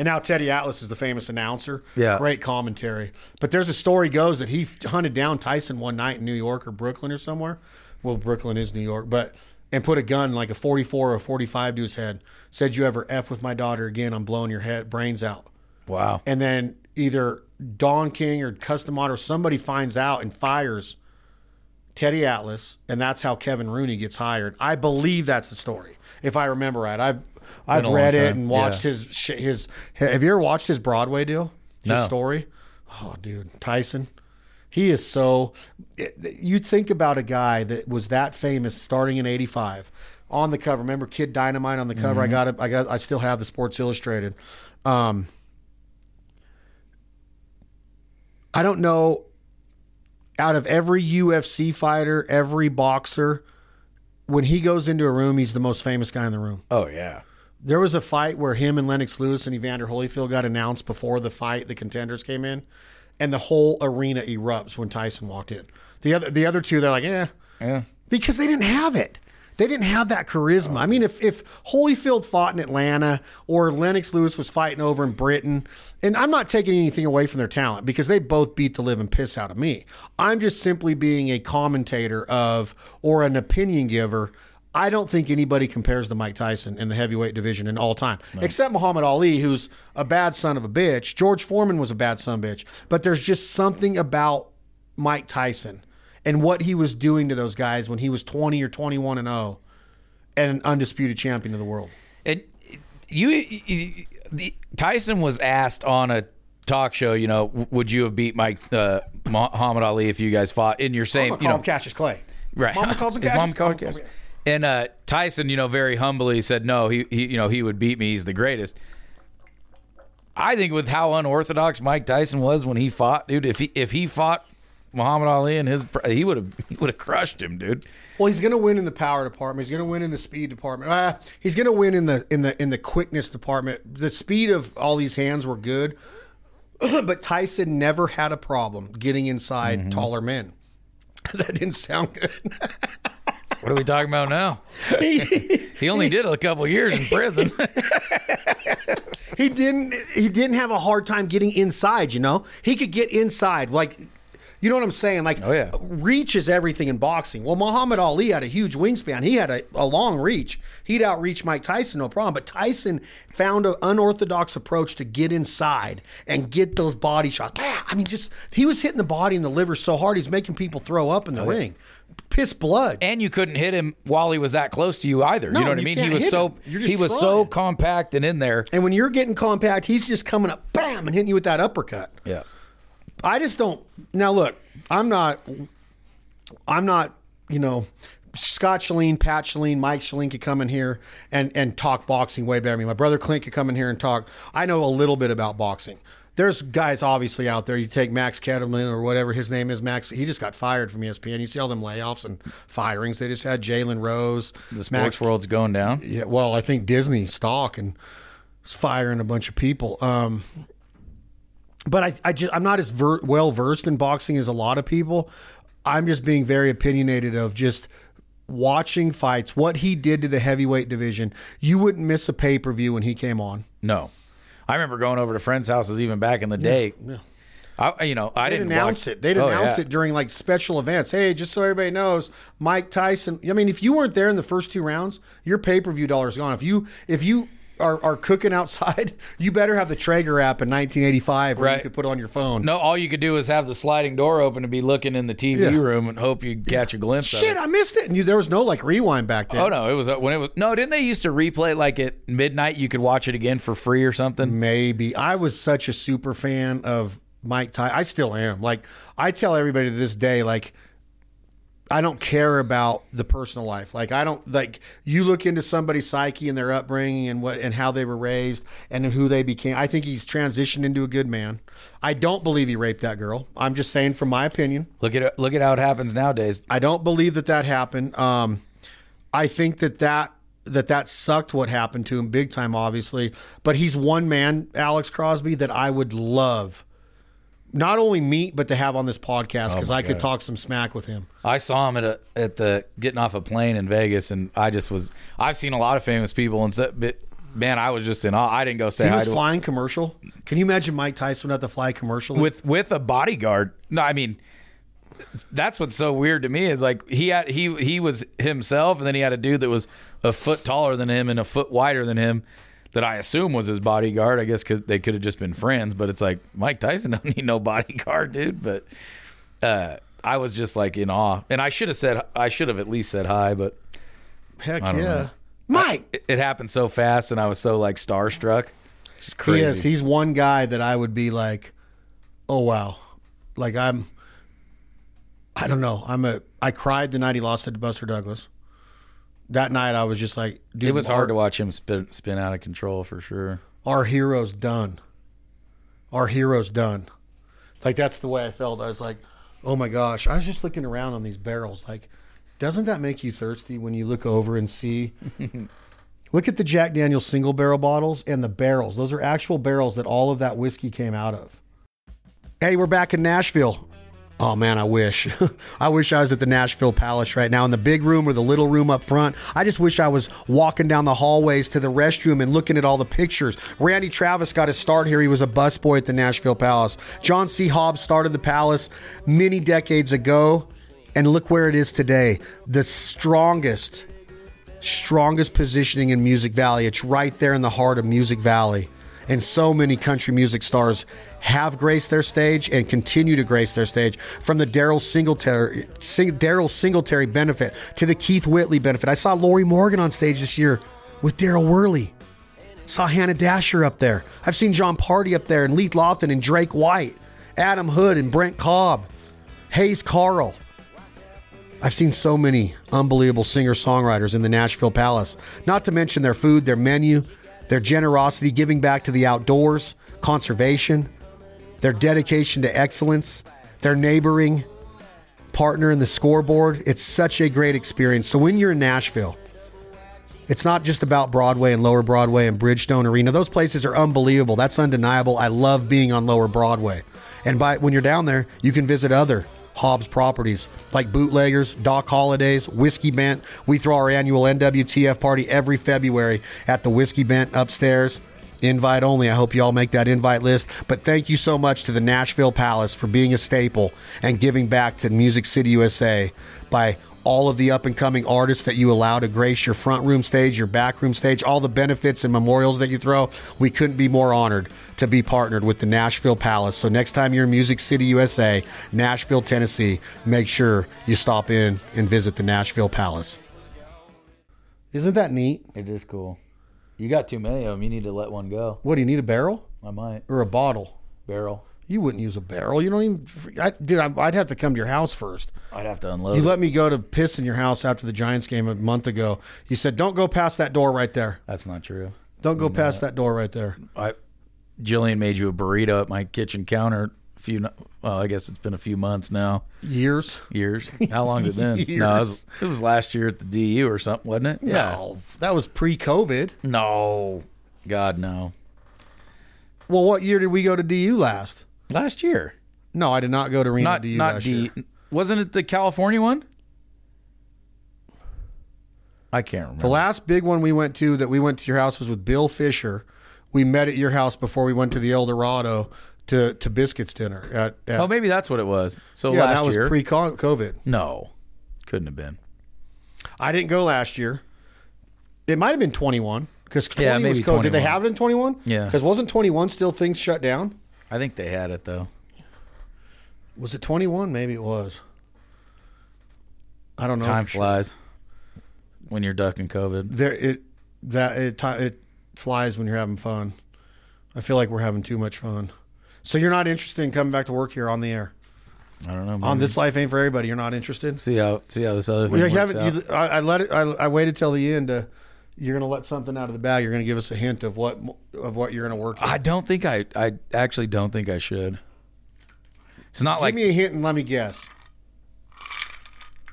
And now Teddy Atlas is the famous announcer. Yeah. Great commentary. But there's a story goes that he hunted down Tyson one night in New York or Brooklyn or somewhere. Well, Brooklyn is New York, but and put a gun like a 44 or a 45 to his head. Said, "You ever f with my daughter again? I'm blowing your head brains out." wow. And then either Don King or Cus D'Amato or somebody finds out and fires Teddy Atlas, and that's how Kevin Rooney gets hired. I believe that's the story, if I remember right. I've I've Been a long read it and watched yeah. his sh- his. Have you ever watched his Broadway deal? His No. story. Oh, dude, Tyson. He is so. You think about a guy that was that famous starting in '85 on the cover. Remember Kid Dynamite on the cover? I got it. I got. I still have the Sports Illustrated. Um, I don't know. Out of every UFC fighter, every boxer, when he goes into a room, he's the most famous guy in the room. Oh yeah. There was a fight where him and Lennox Lewis and Evander Holyfield got announced before the fight. The contenders came in, and the whole arena erupts when Tyson walked in. The other, the other two, they're like, eh, Yeah. because they didn't have it. They didn't have that charisma. I mean, if if Holyfield fought in Atlanta or Lennox Lewis was fighting over in Britain, and I'm not taking anything away from their talent because they both beat the living piss out of me. I'm just simply being a commentator of or an opinion giver I don't think anybody compares to Mike Tyson in the heavyweight division in all time, except Muhammad Ali, who's a bad son of a bitch. George Foreman was a bad son of a bitch. But there's just something about Mike Tyson and what he was doing to those guys when he was 20 or 21 and 0 and an undisputed champion of the world. And you, you the, Tyson was asked on a talk show, you know, would you have beat Mike uh, Muhammad Ali if you guys fought in your same, Mama you know, Cassius Clay. right? Mama calls him His Cassius. mom called him Oh, Cassius. And uh, Tyson, you know, very humbly said, "No, he, he, you know, he would beat me. He's the greatest." I think with how unorthodox Mike Tyson was when he fought, dude, if he if he fought Muhammad Ali and his, he would have he would have crushed him, dude. Well, he's going to win in the power department. He's going to win in the speed department. Uh, he's going to win in the in the in the quickness department. The speed of all these hands were good, but Tyson never had a problem getting inside Mm-hmm. taller men. that didn't sound good. What are we talking about now? he only did a couple years in prison. he didn't he didn't have a hard time getting inside you know? He could get inside like you know what i'm saying? Like Oh, yeah. reach is everything in boxing. Well muhammad ali had a huge wingspan. He had a, a long reach. He'd outreach mike tyson no problem. But tyson found an unorthodox approach to get inside and get those body shots. I mean just he was hitting the body and the liver so hard he's making people throw up in the oh, ring piss blood and you couldn't hit him while he was that close to you either. No, you know what I mean? He was so he was so compact and in there. and when you're getting compact he's just coming up bam and hitting you with that uppercut Yeah. I just don't. Now, look, I'm not. I'm not. You know, Scott Shalene, Pat Shalene, Mike Shalene could come in here and and talk boxing way better than me. My brother Clint could come in here and talk. I know a little bit about boxing. There's guys obviously out there. You take Max Kettleman or whatever his name is. Max. He just got fired from ESPN. You see all them layoffs and firings. They just had Jalen Rose. The sports world's going down. Yeah, well, I think Disney stock and is firing a bunch of people. Um, but I, I just I'm not as ver- well versed in boxing as a lot of people. I'm just being very opinionated of just watching fights. What he did to the heavyweight division, you wouldn't miss a pay per view when he came on. No. I remember going over to friends' houses even back in the day. I, you know, I They'd didn't announce watch it. They'd Oh, announce yeah. it during like special events. Hey, just so everybody knows, Mike Tyson. I mean, if you weren't there in the first two rounds, your pay per view dollar's gone. If you if you are, are cooking outside, you better have the Traeger app in 1985 where you could put on your phone. No, all you could do is have the sliding door open and be looking in the TV Yeah. room and hope you catch a glimpse Shit, of it. Shit, I missed it. And you, there was no like rewind back then. Oh no, it was uh, when it was no. Didn't they used to replay like at midnight? You could watch it again for free or something. Maybe. I was such a super fan of Mike Tyson. I still am. Like, I tell everybody to this day, like, I don't care about the personal life. Like, I don't, like, you look into somebody's psyche and their upbringing and what, and how they were raised and who they became. I think he's transitioned into a good man. I don't believe he raped that girl. I'm just saying from my opinion. Look at it, look at how it happens nowadays. I don't believe that that happened. Um, I think that that that that sucked what happened to him big time, obviously. But he's one man, Alex Crosby, that I would love not only meet but to have on this podcast oh, because I could talk some smack with him. I saw him at a, at the getting off a plane in Vegas, and I just was. I've seen a lot of famous people, and so, but man, I was just in awe. I didn't go say He was to flying commercial. Can you imagine Mike Tyson would have to fly commercial? with with a bodyguard. No, I mean that's what's so weird to me is like he had he he was himself, and then he had a dude that was a foot taller than him and a foot wider than him. That I assume was his bodyguard. I guess cause they could have just been friends, but it's like Mike Tyson don't need no bodyguard, dude. But uh, I was just like in awe, and I should have said I should have at least said hi, but Heck yeah. know. Mike. it, it happened so fast, and I was so like starstruck. He is. He's one guy that I would be like, oh wow, like I'm. I don't know. I'm a. I cried the night he lost it to Buster Douglas. That night, I was just like, dude, it was hard to watch him spin spin out of control for sure. Our hero's done. Our hero's done. Like that's the way I felt. I was like, oh my gosh. I was just looking around on these barrels. Like, doesn't that make you thirsty when you look over and see? look at the Jack Daniel's single barrel bottles and the barrels. Those are actual barrels that all of that whiskey came out of. Hey, we're back in Nashville. Oh man, I wish. I wish I was at the Nashville Palace right now in the big room or the little room up front. I just wish I was walking down the hallways to the restroom and looking at all the pictures. Randy Travis got his start here. He was a busboy at the Nashville Palace. John C. Hobbs started the Palace many decades ago, and look where it is today. The strongest strongest positioning in Music Valley. It's right there in the heart of Music Valley. And so many country music stars have graced their stage and continue to grace their stage from the Daryl Singletary, Sing, Singletary benefit to the Keith Whitley benefit. I saw Lorrie Morgan on stage this year with Darryl Worley. Saw Hannah Dasher up there. I've seen Jon Pardi up there and Lee Lofton and Drake White, Adam Hood and Brent Cobb, Hayes Carll. I've seen so many unbelievable singer songwriters in the Nashville Palace, not to mention their food, their menu, their generosity, giving back to the outdoors, conservation, their dedication to excellence, their neighboring partner in the scoreboard. It's such a great experience. So when you're in Nashville, it's not just about Broadway and Lower Broadway and Bridgestone Arena. Those places are unbelievable. That's undeniable. I love being on Lower Broadway. And by when you're down there, you can visit other Hobbs properties like Bootleggers, Doc Holliday's, Whiskey Bent. We throw our annual NWTF party every February at the Whiskey Bent upstairs. Invite only. I hope you all make that invite list. But thank you so much to the Nashville Palace for being a staple and giving back to Music City USA by all of the up and coming artists that you allow to grace your front room stage, your back room stage, all the benefits and memorials that you throw. We couldn't be more honored to be partnered with the Nashville Palace. So next time you're in Music City, USA, Nashville, Tennessee, make sure you stop in and visit the Nashville Palace. Isn't that neat? It is cool. You got too many of them. You need to let one go. What do you need a barrel I might or a bottle? barrel. You wouldn't use a barrel. You don't even, I, dude. I, I'd have to come to your house first. I'd have to unload. You it. let me go to piss in your house after the Giants game a month ago. You said, "Don't go past that door right there. That's not true. Don't go past that door right there." I Jillian made you a burrito at my kitchen counter. A few, well, I guess it's been a few months now, Years. years. How long's it been? No, it was, it was last year at the DU or something, wasn't it? No, that was pre-COVID. No, God no. Well, what year did we go to DU last? Last year, No, I did not go to Reno not DU not D. year. Wasn't it the California one? I can't remember. The last big one we went to that we went to your house was with Bill Fisher. We met at your house before we went to the El Dorado to to biscuits dinner at. at oh, maybe that's what it was. So yeah, last that was year, pre-COVID. no, couldn't have been. I didn't go last year. It might have been 21 because 20 Yeah, was maybe COVID. Did they have it in 21? Yeah. Because wasn't 21 still things shut down? I think they had it though. Was it 21? Maybe it was. I don't know. Time for sure. flies when you're ducking COVID. There, it that it it flies when you're having fun. I feel like we're having too much fun. So you're not interested in coming back to work here on the air I don't know. on this life ain't for everybody. You're not interested. see how see how this other thing Well, you works haven't. out. You, I, I let it. I, I waited till the end. To, you're going to let something out of the bag. You're going to give us a hint of what of what you're going to work. I don't think I. I actually don't think I should. It's not like Give me a hint and let me guess.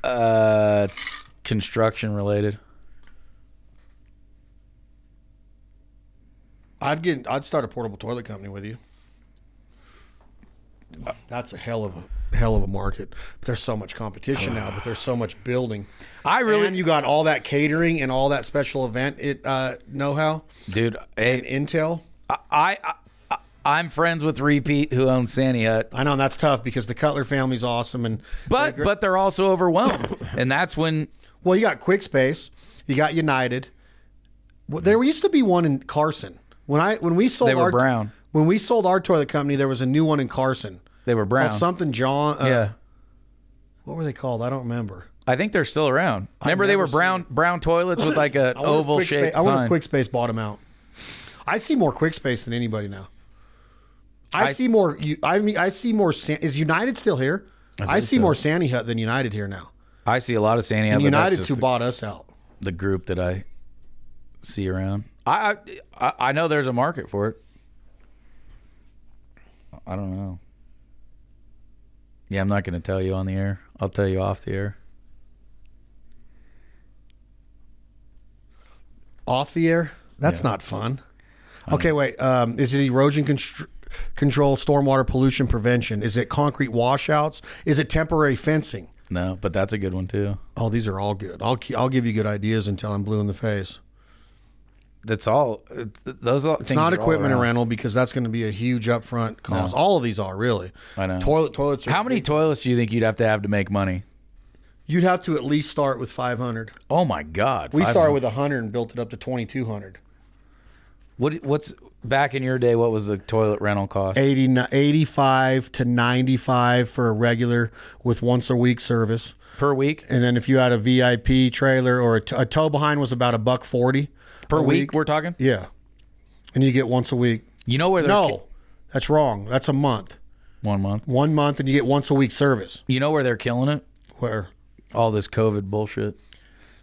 uh, it's construction related. I'd get. I'd start a portable toilet company with you. That's a hell of a hell of a market. But there's so much competition now. But there's so much building. I really, and you got all that catering and all that special event it uh, know how dude. and intel. I, I, I I'm friends with Repeat who owns Sani-Hut, I know and that's tough because the Cutler family's awesome and but but they're also overwhelmed, and that's when well you got Quick Space, you got United. Well, there used to be one in Carson when I when we sold They were our brown. when we sold our toilet company. There was a new one in Carson they were brown. called something John. Uh, yeah, what were they called? I don't remember. I think they're still around. Remember they never were brown brown toilets with like a I wonder if oval shaped I wonder if sign. Quick Space bought them out. I see more Quick Space than anybody now. I, I- see more. you- I mean, I see more. San, is United still here? I, see more Sani-Hut than United here now. I see a lot of Sandy. And but United's who bought us out. the group that I see around. I, I I know there's a market for it. I don't know. Yeah, I'm not going to tell you on the air. I'll tell you off the air. Off the air? That's not fun. Okay, wait. Um, is it erosion constr- control, stormwater pollution prevention? Is it concrete washouts? Is it temporary fencing? No, but that's a good one too. Oh, these are all good. I'll I'll give you good ideas until I'm blue in the face. That's all. Those are It's not equipment rental because that's going to be a huge upfront cost. All of these are really. I know. Toilet toilets. Are How many toilets do you think you'd have to have to make money? You'd have to at least start with 500. Oh my God! We started with 100 and built it up to 2200. what? What's back in your day? What was the toilet rental cost? 80, 85 to 95 for a regular with once a week service. per week? And then if you had a VIP trailer or a, t- a tow behind was about a buck 40 Per a week, we're talking. Yeah. And you get once a week. You know where they're No, that's wrong. That's a month. one month. One month and you get once a week service. You know where they're killing it? Where? All this COVID bullshit.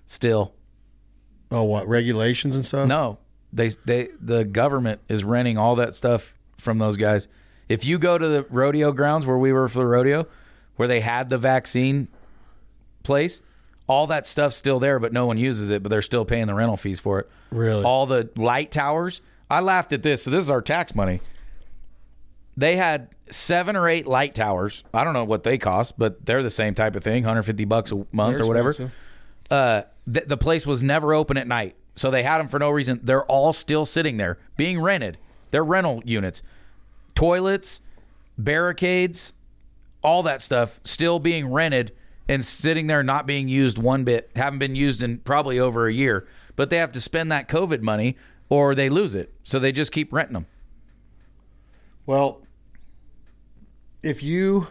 Still, Oh, what? Regulations and stuff? no. They they the government is renting all that stuff from those guys. If you go to the rodeo grounds where we were for the rodeo, where they had the vaccine place, all that stuff's still there, but no one uses it. But they're still paying the rental fees for it. Really? All the light towers. I laughed at this. So this is our tax money. They had seven or eight light towers. I don't know what they cost, but they're the same type of thing, 150 bucks a month They're or whatever. Uh, th- the place was never open at night, so they had them for no reason. They're all still sitting there, being rented. They're rental units, toilets, barricades, all that stuff still being rented and sitting there not being used one bit. Haven't been used in probably over a year, but they have to spend that COVID money or they lose it. So they just keep renting them. Well, if you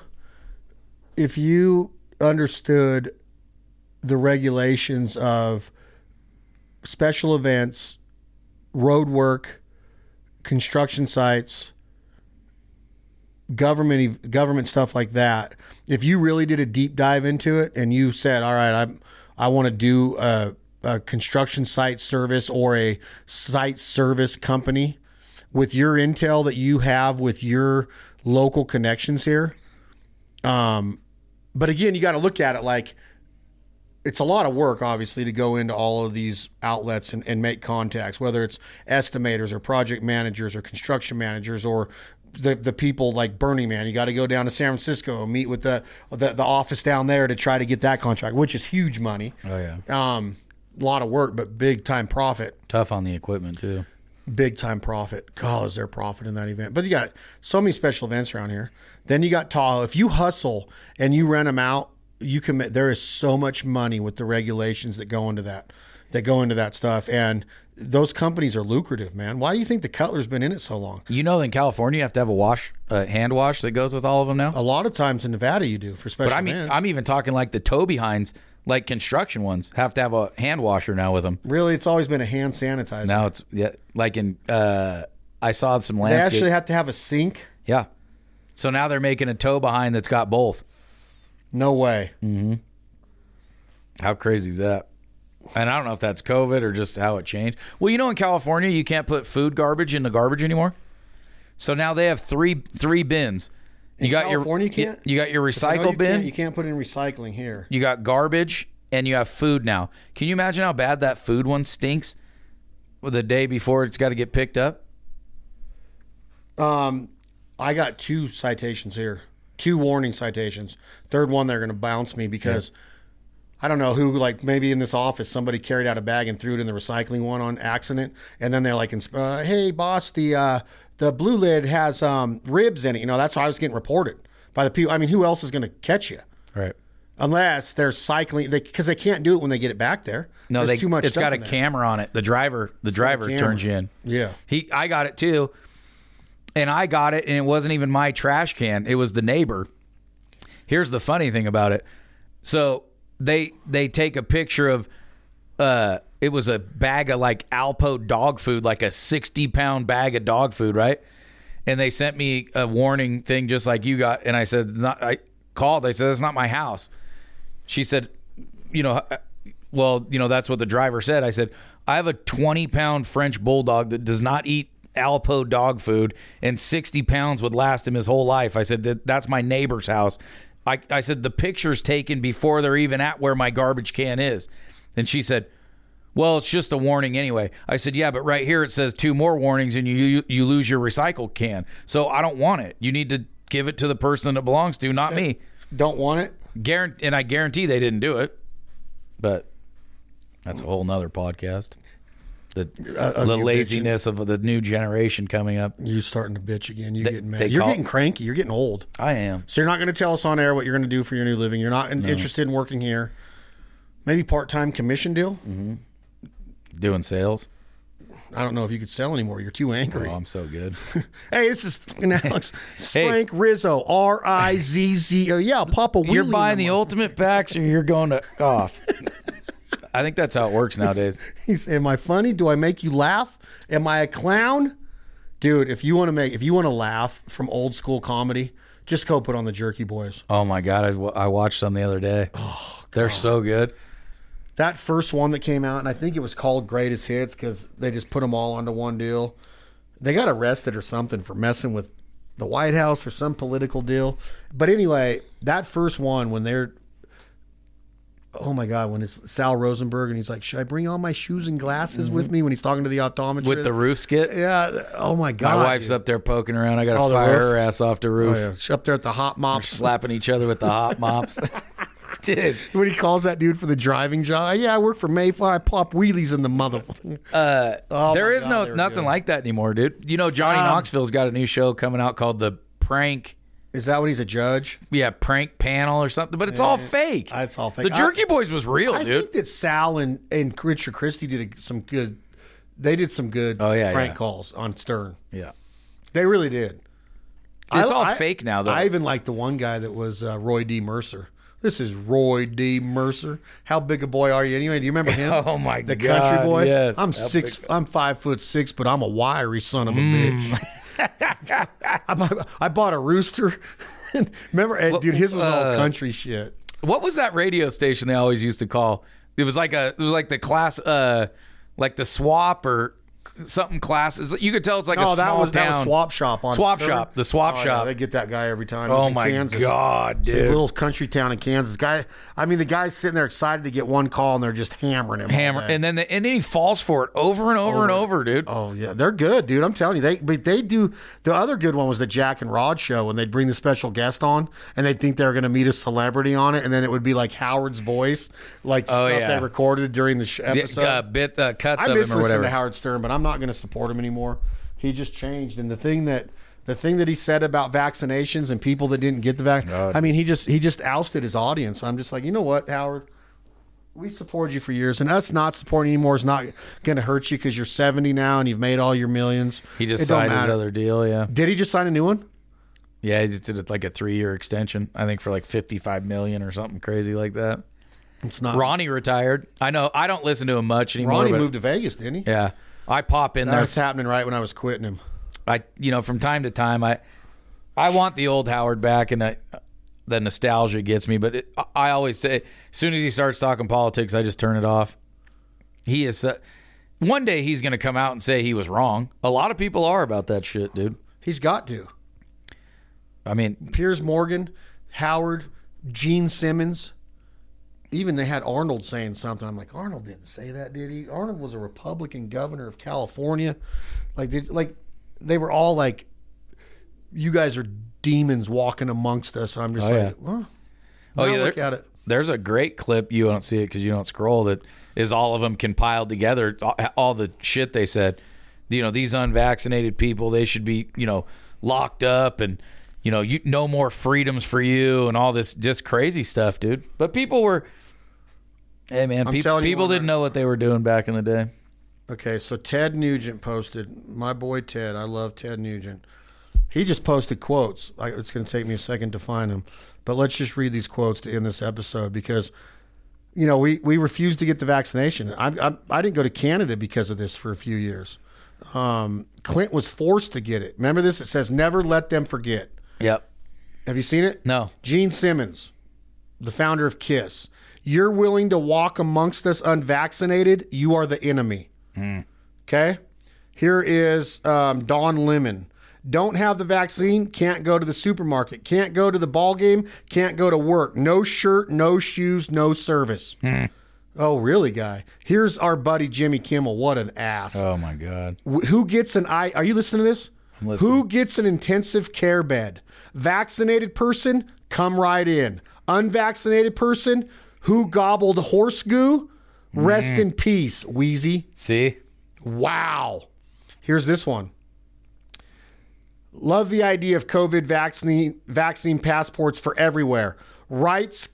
if you understood the regulations of special events, road work, construction sites, government government stuff like that, if you really did a deep dive into it and you said, "All right, I I want to do a, a construction site service or a site service company," with your intel that you have with your local connections here. Um, but again, you got to look at it like it's a lot of work, obviously, to go into all of these outlets and, and make contacts, whether it's estimators or project managers or construction managers or the, the people like Burning Man. You got to go down to San Francisco and meet with the, the the office down there to try to get that contract, which is huge money. Oh yeah, Um, a lot of work, but big time profit tough on the equipment too. big time profit. God, is there profit in that event? But you got so many special events around here. Then you got Tahoe. If you hustle and you rent them out, you can. There is so much money with the regulations that go into that, that go into that stuff, and those companies are lucrative, man. Why do you think the Cutler's been in it so long? You know, in California, you have to have a wash, a hand wash that goes with all of them now. A lot of times in Nevada, you do for special But I mean, events. I'm even talking like the tow behinds, like construction ones, have to have a hand washer now with them. really, it's always been a hand sanitizer. Now it's yeah, like in uh, I saw some landscape. they actually have to have a sink. yeah. So now they're making a tow behind that's got both. No way. Mm-hmm. How crazy is that? And I don't know if that's COVID or just how it changed. Well, you know, in California, you can't put food garbage in the garbage anymore. So now they have three three bins. You In got California, your you can't? you got your recycle you bin. Can't, you can't put in recycling here. You got garbage and you have food now. Can you imagine how bad that food one stinks? The day before it's got to get picked up. Um, I got two citations here, two warning citations. Third one, they're going to bounce me because I don't know who, like maybe in this office, somebody carried out a bag and threw it in the recycling one on accident, and then they're like, uh, "Hey, boss, the uh, the blue lid has um, ribs in it." You know, that's why I was getting reported by the people. I mean, who else is going to catch you? Right. Unless they're cycling, because they, can't do it when they get it back there. No, There's they, too much. It's got a camera on it. The driver, the driver turns you in. Yeah. He, I got it too, and I got it, and it wasn't even my trash can. It was the neighbor. Here's the funny thing about it. So they they take a picture of, uh, it was a bag of like Alpo dog food, like a sixty pound bag of dog food, right? And they sent me a warning thing, just like you got, and I said, not, I called. I said, it's not my house. She said, you know, uh, well, you know, that's what the driver said. I said, I have a 20 pound French bulldog that does not eat Alpo dog food, and 60 pounds would last him his whole life. I said, that, that's my neighbor's house. I, I said, the picture's taken before they're even at where my garbage can is. And she said, well, it's just a warning anyway. I said, yeah, but right here it says two more warnings and you you, you lose your recycle can. So I don't want it. You need to give it to the person it belongs to, not me. Don't want it. Guarantee, and I guarantee they didn't do it. But that's a whole nother podcast. The Uh, the you laziness of the new generation coming up. You starting to bitch again. You're getting mad. You're call- getting cranky. You're getting old. I am. So you're not going to tell us on air what you're going to do for your new living. You're not in- interested in working here. Maybe part time commission deal. Doing sales. I don't know if you could sell anymore. You're too angry. Oh, I'm so good. hey, this is Alex. Hey. Frank Rizzo. R I Z Z O. Yeah, Papa. You're buying the ultimate packs, or you're going to off. I think that's how it works nowadays. He's, am I funny? Do I make you laugh? Am I a clown? Dude, if you want to make, if you want to laugh from old school comedy, just go put on the Jerky Boys. Oh my god, I, I watched them the other day. Oh, they're so good. That first one that came out, and I think it was called Greatest Hits because they just put them all onto one deal. They got arrested or something for messing with the White House or some political deal. But anyway, that first one when they're oh my god, when it's Sal Rosenberg and he's like, "Should I bring all my shoes and glasses with me?" When he's talking to the optometrist Mm-hmm. With the roof skit, yeah, oh my god, my wife's up there poking around. I got Oh, to the fire her ass off the roof. Oh, yeah. She's up there at the hot mops. slapping each other with the hot mops. Dude, when he calls that dude for the driving job, yeah, I work for Mayfly. I pop wheelies in the motherfucker. uh, Oh there is God, no nothing good. like that anymore, dude. You know, Johnny Um, Knoxville's got a new show coming out called the Prank. Is that what he's a judge? Yeah, prank panel or something, but it's all fake. It's all fake. The Jerky Boys was real, I dude. I think that Sal and and Richard Christy did a, some good. They did some good Oh, yeah, prank yeah. calls on Stern. yeah, They really did. it's I- all I- fake now, though. I even like the one guy that was uh, Roy D. Mercer. This is Roy D. Mercer. How big a boy are you anyway? Do you remember him? Oh, my the God, the country boy. yes. I'm How six. I'm five foot six, but I'm a wiry son of a Mm. bitch. I, bought, I bought a rooster. remember, eh, dude? His was all uh, country shit. what was that radio station they always used to call? It was like a, it was like the class, uh, like the swap or something class. You could tell it's like a Oh, that small was that town. was swap shop on Swap Stern. shop, the swap Oh, yeah, shop. they get that guy every time. Oh my Kansas. god, a dude! little country town in Kansas. Guy, I mean, the guy's sitting there excited to get one call, and they're just hammering him. Hammer, and then the, and then he falls for it over and over, and over, dude. Oh yeah, they're good, dude. I'm telling you, they but they do. The other good one was the Jack and Rod show when they'd bring the special guest on, and they'd think they were going to meet a celebrity on it, and then it would be like Howard's voice, like stuff Oh, yeah. they recorded during the sh- episode. uh, bit uh, cuts I of him or whatever. to Howard Stern, but I'm not going to support him anymore. He just changed, and the thing that the thing that he said about vaccinations and people that didn't get the vaccine, I mean, he just he just ousted his audience. I'm just like, you know what, Howard. We supported you for years, and us not supporting you anymore is not going to hurt you because you're 70 now and you've made all your millions. he just It signed another deal. Yeah, Did he just sign a new one? yeah. He just did it like a three year extension. I think for like fifty five million or something crazy like that. It's not. Ronnie retired. I know. I don't listen to him much anymore. Ronnie but moved to Vegas, didn't he? Yeah, I pop in there. That's happening right when I was quitting him. I you know from time to time I I want the old Howard back and I, the nostalgia gets me but it, I always say as soon as he starts talking politics I just turn it off. He is uh, one day he's going to come out and say he was wrong. A lot of people are about that shit, dude. He's got to. I mean, Piers Morgan, Howard, Gene Simmons. Even they had Arnold saying something. I'm like, Arnold didn't say that, did he? Arnold was a Republican governor of California. Like, did, like they were all like, "You guys are demons walking amongst us." And I'm just Oh, like, yeah. well, Oh, yeah, look there- at it. there's a great clip you don't see it because you don't scroll that is all of them compiled together all, all the shit they said you know these unvaccinated people they should be you know locked up and you know you no more freedoms for you and all this just crazy stuff dude but people were hey man I'm peop- telling you people what, didn't know what they were doing back in the day Okay, so Ted Nugent posted, my boy Ted, I love Ted Nugent. He just posted quotes. I, it's going to take me a second to find them, but let's just read these quotes to end this episode because, you know, we, we refused to get the vaccination. I, I, I didn't go to Canada because of this for a few years. Um, Clint was forced to get it. Remember this? It says, never let them forget. yep Have you seen it? no Gene Simmons, the founder of KISS. You're willing to walk amongst us unvaccinated, you are the enemy. Okay? Here is um, Don Lemon. Don't have the vaccine, can't go to the supermarket, can't go to the ball game, can't go to work. No shirt, no shoes, no service. Oh, really, guy? Here's our buddy Jimmy Kimmel. What an ass. oh my god Who gets an I? Are you listening to this? Who gets an intensive care bed? Vaccinated person, come right in. Unvaccinated person, who gobbled horse goo? Rest mm. in peace, Wheezy. see Wow. Here's this one. Love the idea of COVID vaccine vaccine passports for everywhere. Rights.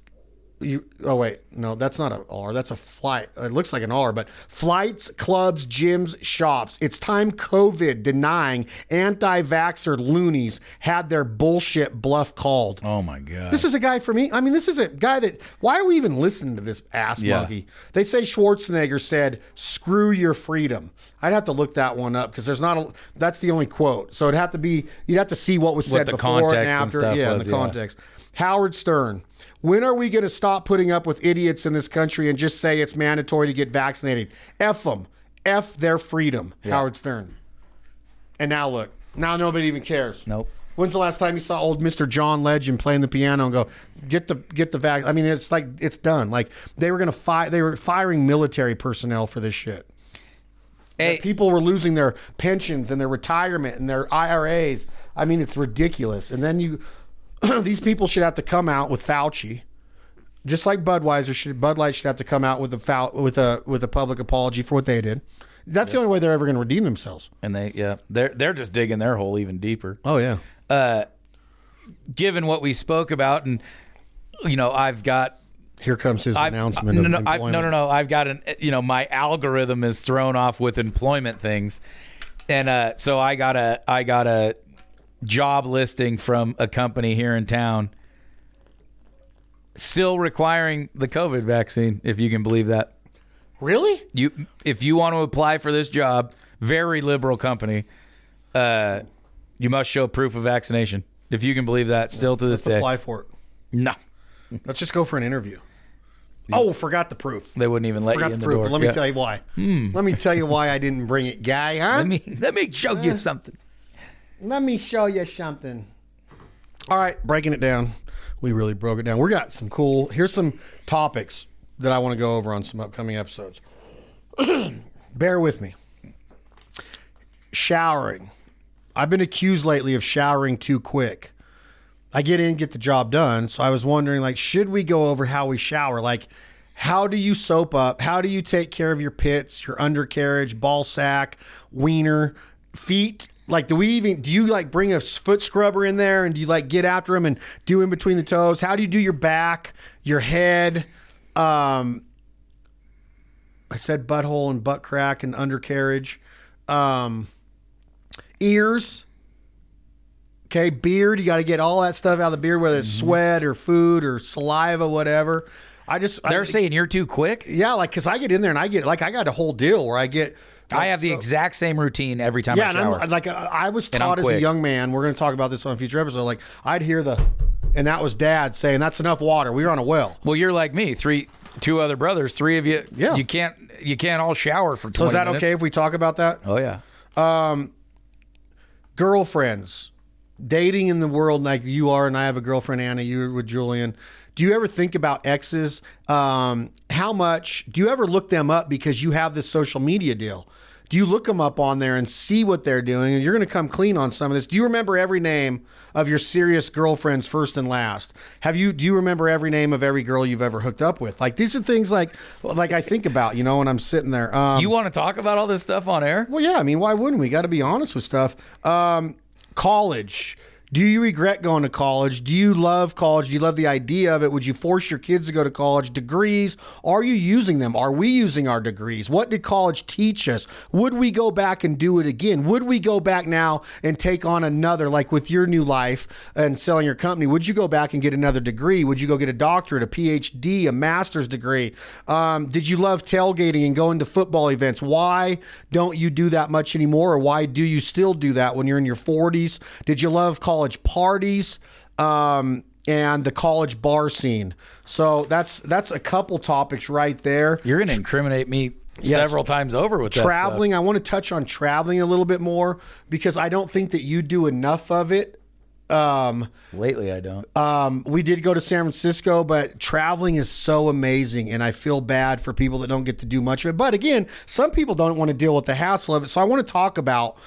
You, oh wait, no, that's not a R. That's a flight. It looks like an R, but flights, clubs, gyms, shops. It's time COVID denying anti-vaxxer loonies had their bullshit bluff called. Oh my god. This is a guy for me. I mean, this is a guy that. Why are we even listening to this ass Yeah. monkey? They say Schwarzenegger said, "Screw your freedom." I'd have to look that one up because there's not a. That's the only quote. So it'd have to be. You'd have to see what was said before and and after. stuff yeah, in the yeah. context. Howard Stern. When are we going to stop putting up with idiots in this country and just say it's mandatory to get vaccinated? F them. F their freedom. Howard Stern. And now look. Now nobody even cares. Nope. When's the last time you saw old Mr. John Legend playing the piano and go get the get the vac? I mean, it's like it's done. Like they were gonna fire. They were firing military personnel for this shit. Hey, People were losing their pensions and their retirement and their IRAs. I mean, it's ridiculous. And then you, these people should have to come out with Fauci, just like Budweiser should. Bud Light should have to come out with a fou- with a with a public apology for what they did. That's the only way they're ever going to redeem themselves. and they yeah, they're they're just digging their hole even deeper. Oh yeah. Uh, Given what we spoke about and you know, I've got Here comes his I've- announcement. no, of no, I, employment. no, no, no. I've got an, you know, my algorithm is thrown off with employment things, and uh, so I got a, I got a job listing from a company here in town, still requiring the COVID vaccine. If you can believe that, Really? you, if you want to apply for this job, very liberal company, uh, you must show proof of vaccination. If you can believe that, still to this Let's day, apply for it. no, Let's just go for an interview. Oh, forgot the proof. they wouldn't even let Forgot you in the the proof. door. But let me Yeah. Hmm. tell you why. Let me tell you why I didn't bring it, guy. Huh? Let me let me show you something. Let me show you something. All right, breaking it down. We really broke it down. We got some cool. Here's some topics that I want to go over on some upcoming episodes. Bear with me. Showering. I've been accused lately of showering too quick. I get in, get the job done. So I was wondering, like, should we go over how we shower? Like, how do you soap up? How do you take care of your pits, your undercarriage, ball sack, wiener, feet? Like, do we even do you like bring a foot scrubber in there and do you like get after them and do in between the toes? How do you do your back, your head? Um, I said butthole and butt crack and undercarriage, um, ears. Okay, beard. You got to get all that stuff out of the beard, whether it's sweat or food or saliva, whatever. I just They're I, saying you're too quick. yeah, like because I get in there and I get like I got a whole deal where I get. I have the so- exact same routine every time yeah, I and. I'm like uh, I was taught as a young man. We're going to talk about this on a future episode. Like I'd hear the, and that was Dad saying that's enough water. We were on a well. well, you're like me. Three, two other brothers. Three of you. Yeah. You can't. You can't all shower for. 20 So is that minutes. okay if we talk about that? Oh yeah. Um, girlfriends dating in the world like you are and i have a girlfriend anna you're with julian do you ever think about exes um, how much do you ever look them up because you have this social media deal do you look them up on there and see what they're doing and you're going to come clean on some of this do you remember every name of your serious girlfriends first and last have you do you remember every name of every girl you've ever hooked up with like these are things like like i think about you know when i'm sitting there um, You want to talk about all this stuff on air? well, yeah. I mean, why wouldn't we? Got to be honest with stuff. Um, college. Do you regret going to college? Do you love college? Do you love the idea of it? Would you force your kids to go to college? Degrees, are you using them? Are we using our degrees? What did college teach us? Would we go back and do it again? Would we go back now and take on another, like with your new life and selling your company? Would you go back and get another degree? Would you go get a doctorate, a PhD, a master's degree? Um, did you love tailgating and going to football events? Why don't you do that much anymore? Or why do you still do that when you're in your 40s? Did you love college parties? Um, and the college bar scene. So that's that's a couple topics right there. You're going to incriminate me several times over with. Traveling, I want to touch on traveling a little bit more because I don't think that you do enough of it. Um, Lately, I don't. um, we did go to San Francisco, but traveling is so amazing, and I feel bad for people that don't get to do much of it. But again, some people don't want to deal with the hassle of it. So I want to talk about,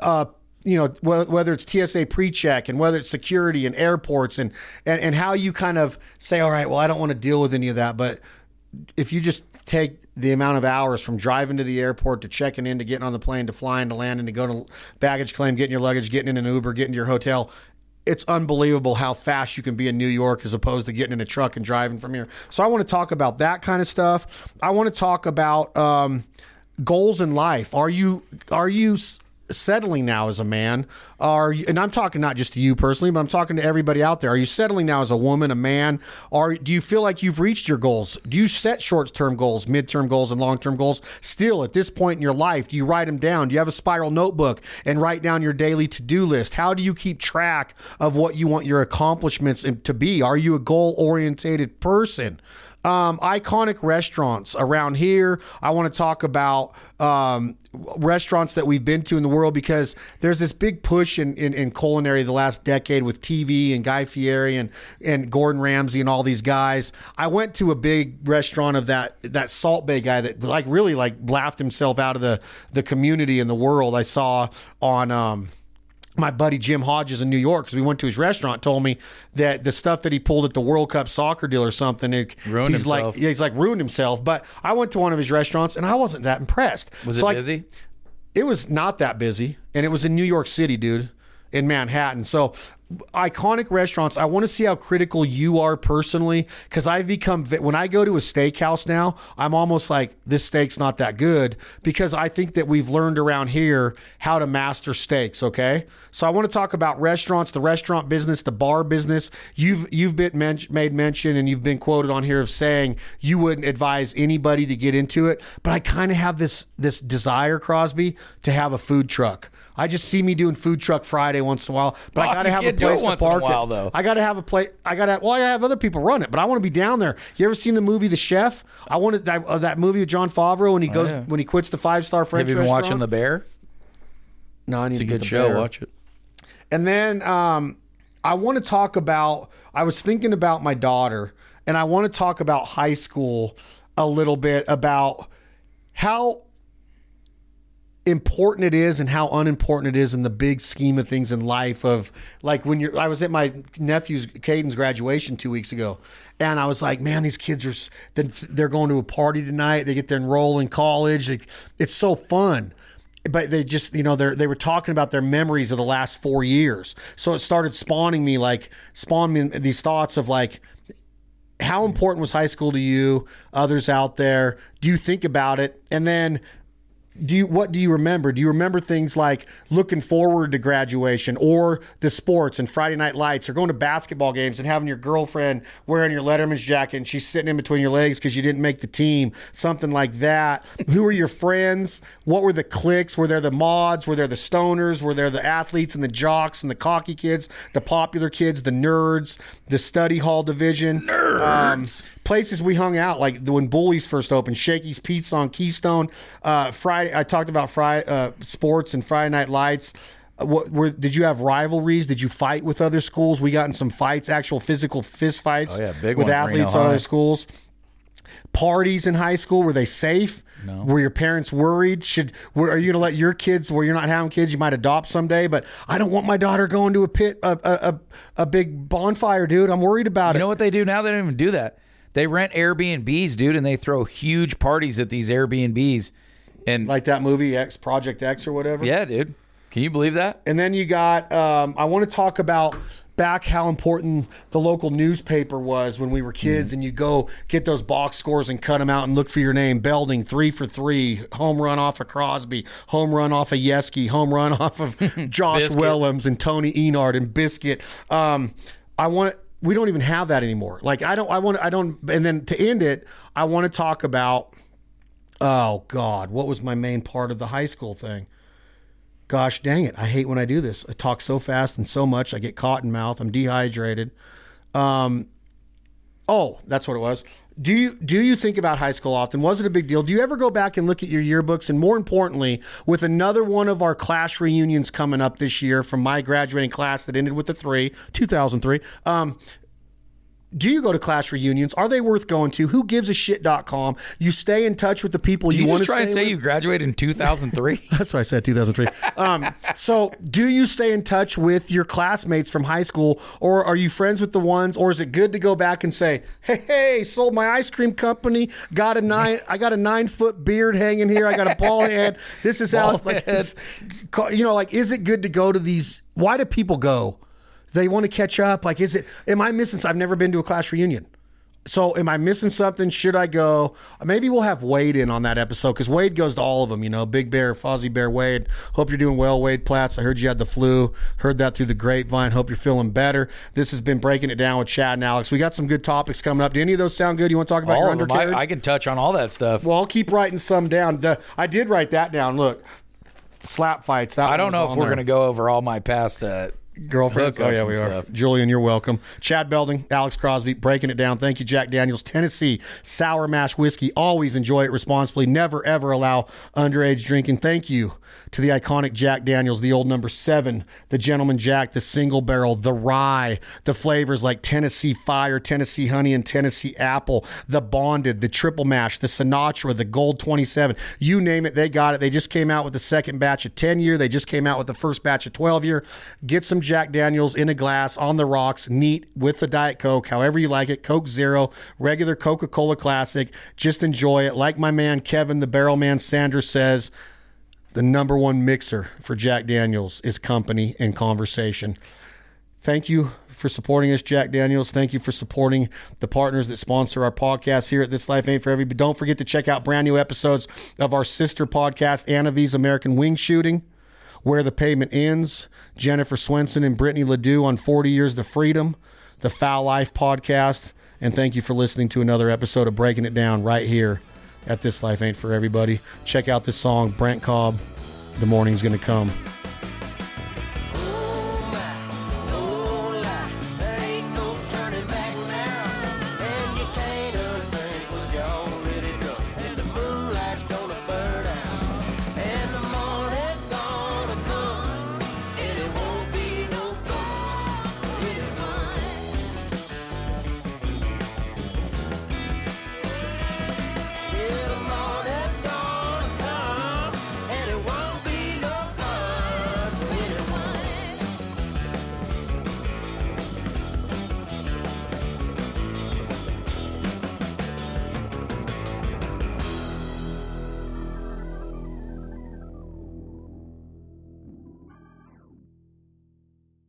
uh, you know, whether it's TSA pre-check and whether it's security and airports and, and and how you kind of say, all right, well, I don't want to deal with any of that, but if you just take the amount of hours from driving to the airport to checking in to getting on the plane to flying to landing to go to baggage claim, getting your luggage, getting in an Uber, getting to your hotel. It's unbelievable how fast you can be in New York as opposed to getting in a truck and driving from here. So I want to talk about that kind of stuff. I want to talk about um, goals in life. Are you are you settling now as a man? Are you, and I'm talking not just to you personally, but I'm talking to everybody out there. Are you settling now as a woman, a man? Or do you feel like you've reached your goals? Do you set short-term goals, mid-term goals, and long-term goals? Still, at this point in your life, do you write them down? Do you have a spiral notebook and write down your daily to-do list? How do you keep track of what you want your accomplishments to be? Are you a goal-oriented person? Um, iconic restaurants around here. I want to talk about um, restaurants that we've been to in the world because there's this big push in, in, in culinary the last decade with TV and Guy Fieri and, and Gordon Ramsay and all these guys. I went to a big restaurant of that that Salt Bae guy that like really like laughed himself out of the the community in the world. I saw on. Um, my buddy Jim Hodges in New York, because we went to his restaurant, told me that the stuff that he pulled at the World Cup soccer deal or something, it, Ruined he's himself. like, yeah, he's like ruined himself. But I went to one of his restaurants and I wasn't that impressed. Was So, it like, busy? It was not that busy, and it was in New York City, dude, in Manhattan. So iconic restaurants. I want to see how critical you are personally, because I've become when I go to a steakhouse now, I'm almost like this steak's not that good because I think that we've learned around here how to master steaks. Okay, so I want to talk about restaurants, the restaurant business, the bar business. You've you've been men- made mention and you've been quoted on here of saying you wouldn't advise anybody to get into it, but I kind of have this this desire, Crosby, to have a food truck. I just see me doing food truck Friday once in a while, but I got to have a place to once in a park while, it. though. I got to have a place. I got to. Well, I have other people run it, but I want to be down there. You ever seen the movie The Chef? I wanted that, uh, that movie with Jon Favreau when he goes Oh, yeah. when he quits the five star French Have you been restaurant. watching The Bear? No, I need It's a to good show. Bear. Watch it. And then um, I want to talk about. I was thinking about my daughter, and I want to talk about high school a little bit about how important it is and how unimportant it is in the big scheme of things in life of like when you're I was at my nephew's Caden's graduation 2 weeks ago and I was like man these kids are they're going to a party tonight. They get to enroll in college. It's so fun. But they just you know they they were talking about their memories of the last 4 years. So it started spawning me like spawning me these thoughts of like how important was high school to you others out there? Do you think about it? And then do you what do you remember? Do you remember things like looking forward to graduation or the sports and friday night lights or going to basketball games and having your girlfriend wearing your letterman's jacket and she's sitting in between your legs because you didn't make the team something like that. Who were your friends? What were the cliques? Were there the mods? Were there the stoners? Were there the athletes and the jocks and the cocky kids the popular kids the nerds the study hall division? Um, places we hung out, like when Bullies first opened, Shakey's Pizza on Keystone. Uh, Friday, I talked about Friday uh, sports and Friday Night Lights. Uh, What were did you have rivalries? Did you fight with other schools? We got in some fights, actual physical fist fights Oh, yeah, with one, athletes on other schools. Parties in high school were they safe? No. Were your parents worried? Should were, are you going to let your kids, where you're not having kids, you might adopt someday? But I don't want my daughter going to a pit, a a, a, a big bonfire, dude. I'm worried about You it. You know what they do now? They don't even do that. They rent Airbnbs, dude, and they throw huge parties at these Airbnbs. And like that movie X Project X or whatever. yeah, dude. Can you believe that? And then you got um, I want to talk about back how important the local newspaper was when we were kids and you go get those box scores and cut them out and look for your name Belding 3 for 3 home run off of Crosby home run off of Yeski home run off of Josh. Willems and Tony Enard and Biscuit um, I want we don't even have that anymore like I don't I want I don't and then to end it I want to talk about oh god what was my main part of the high school thing Gosh dang it. I hate when I do this. I talk so fast and so much. I get caught in mouth. I'm dehydrated. Um, oh, that's what it was. Do you do you think about high school often? Was it a big deal? Do you ever go back and look at your yearbooks? And more importantly, with another one of our class reunions coming up this year from my graduating class that ended with the three, 2003. Um, do you go to class reunions? Are they worth going to? Who gives a shit.com? You stay in touch with the people Do you, you want to try and say with. you graduated in 2003? That's why I said 2003. Um, so, do you stay in touch with your classmates from high school, or are you friends with the ones, or is it good to go back and say, "Hey, hey, sold my ice cream company, got a nine, I got a nine foot beard hanging here, I got a ball head. This is how, like, you know, like, is it good to go to these? Why do people go? They want to catch up. Like, is it? Am I missing? I've never been to a class reunion. So, am I missing something? Should I go? Maybe we'll have Wade in on that episode because Wade goes to all of them. You know, Big Bear, Fozzie Bear, Wade. Hope you're doing well, Wade Platts. I heard you had the flu. Heard that through the grapevine. Hope you're feeling better. This has been breaking it down with Chad and Alex. We got some good topics coming up. Do any of those sound good? You want to talk about all your undercarriage? I, I can touch on all that stuff. well, I'll keep writing some down. The, I did write that down. Look, slap fights. That I don't know if we're going to go over all my past. Uh, girlfriends. Oh yeah, we are. Julian, you're welcome. Chad Belding, Alex Crosby, breaking it down. Thank you, Jack Daniels, Tennessee Sour Mash Whiskey. Always enjoy it responsibly. Never ever allow underage drinking. Thank you to the iconic Jack Daniels, the old number seven, the Gentleman Jack, the single barrel, the rye, the flavors like Tennessee Fire, Tennessee Honey, and Tennessee Apple, the Bonded, the Triple Mash, the Sinatra, the Gold 27. You name it, they got it. They just came out with the second batch of 10 year. They just came out with the first batch of 12 year. Get some Jack Daniels in a glass on the rocks, neat with the Diet Coke, however you like it. Coke Zero, regular Coca Cola Classic. Just enjoy it. Like my man Kevin, the Barrel Man Sanders says, the number one mixer for Jack Daniels is company and conversation. Thank you for supporting us, Jack Daniels. Thank you for supporting the partners that sponsor our podcast here at This Life Ain't For Everybody. Don't forget to check out brand new episodes of our sister podcast, Anna V's American Wing Shooting, Where the Pavement Ends, Jennifer Swenson and Brittany Ledoux on 40 Years to Freedom, the Fowl Life podcast. And thank you for listening to another episode of Breaking It Down right here at This Life Ain't For Everybody. Check out this song, Brent Cobb, The Morning's Gonna Come.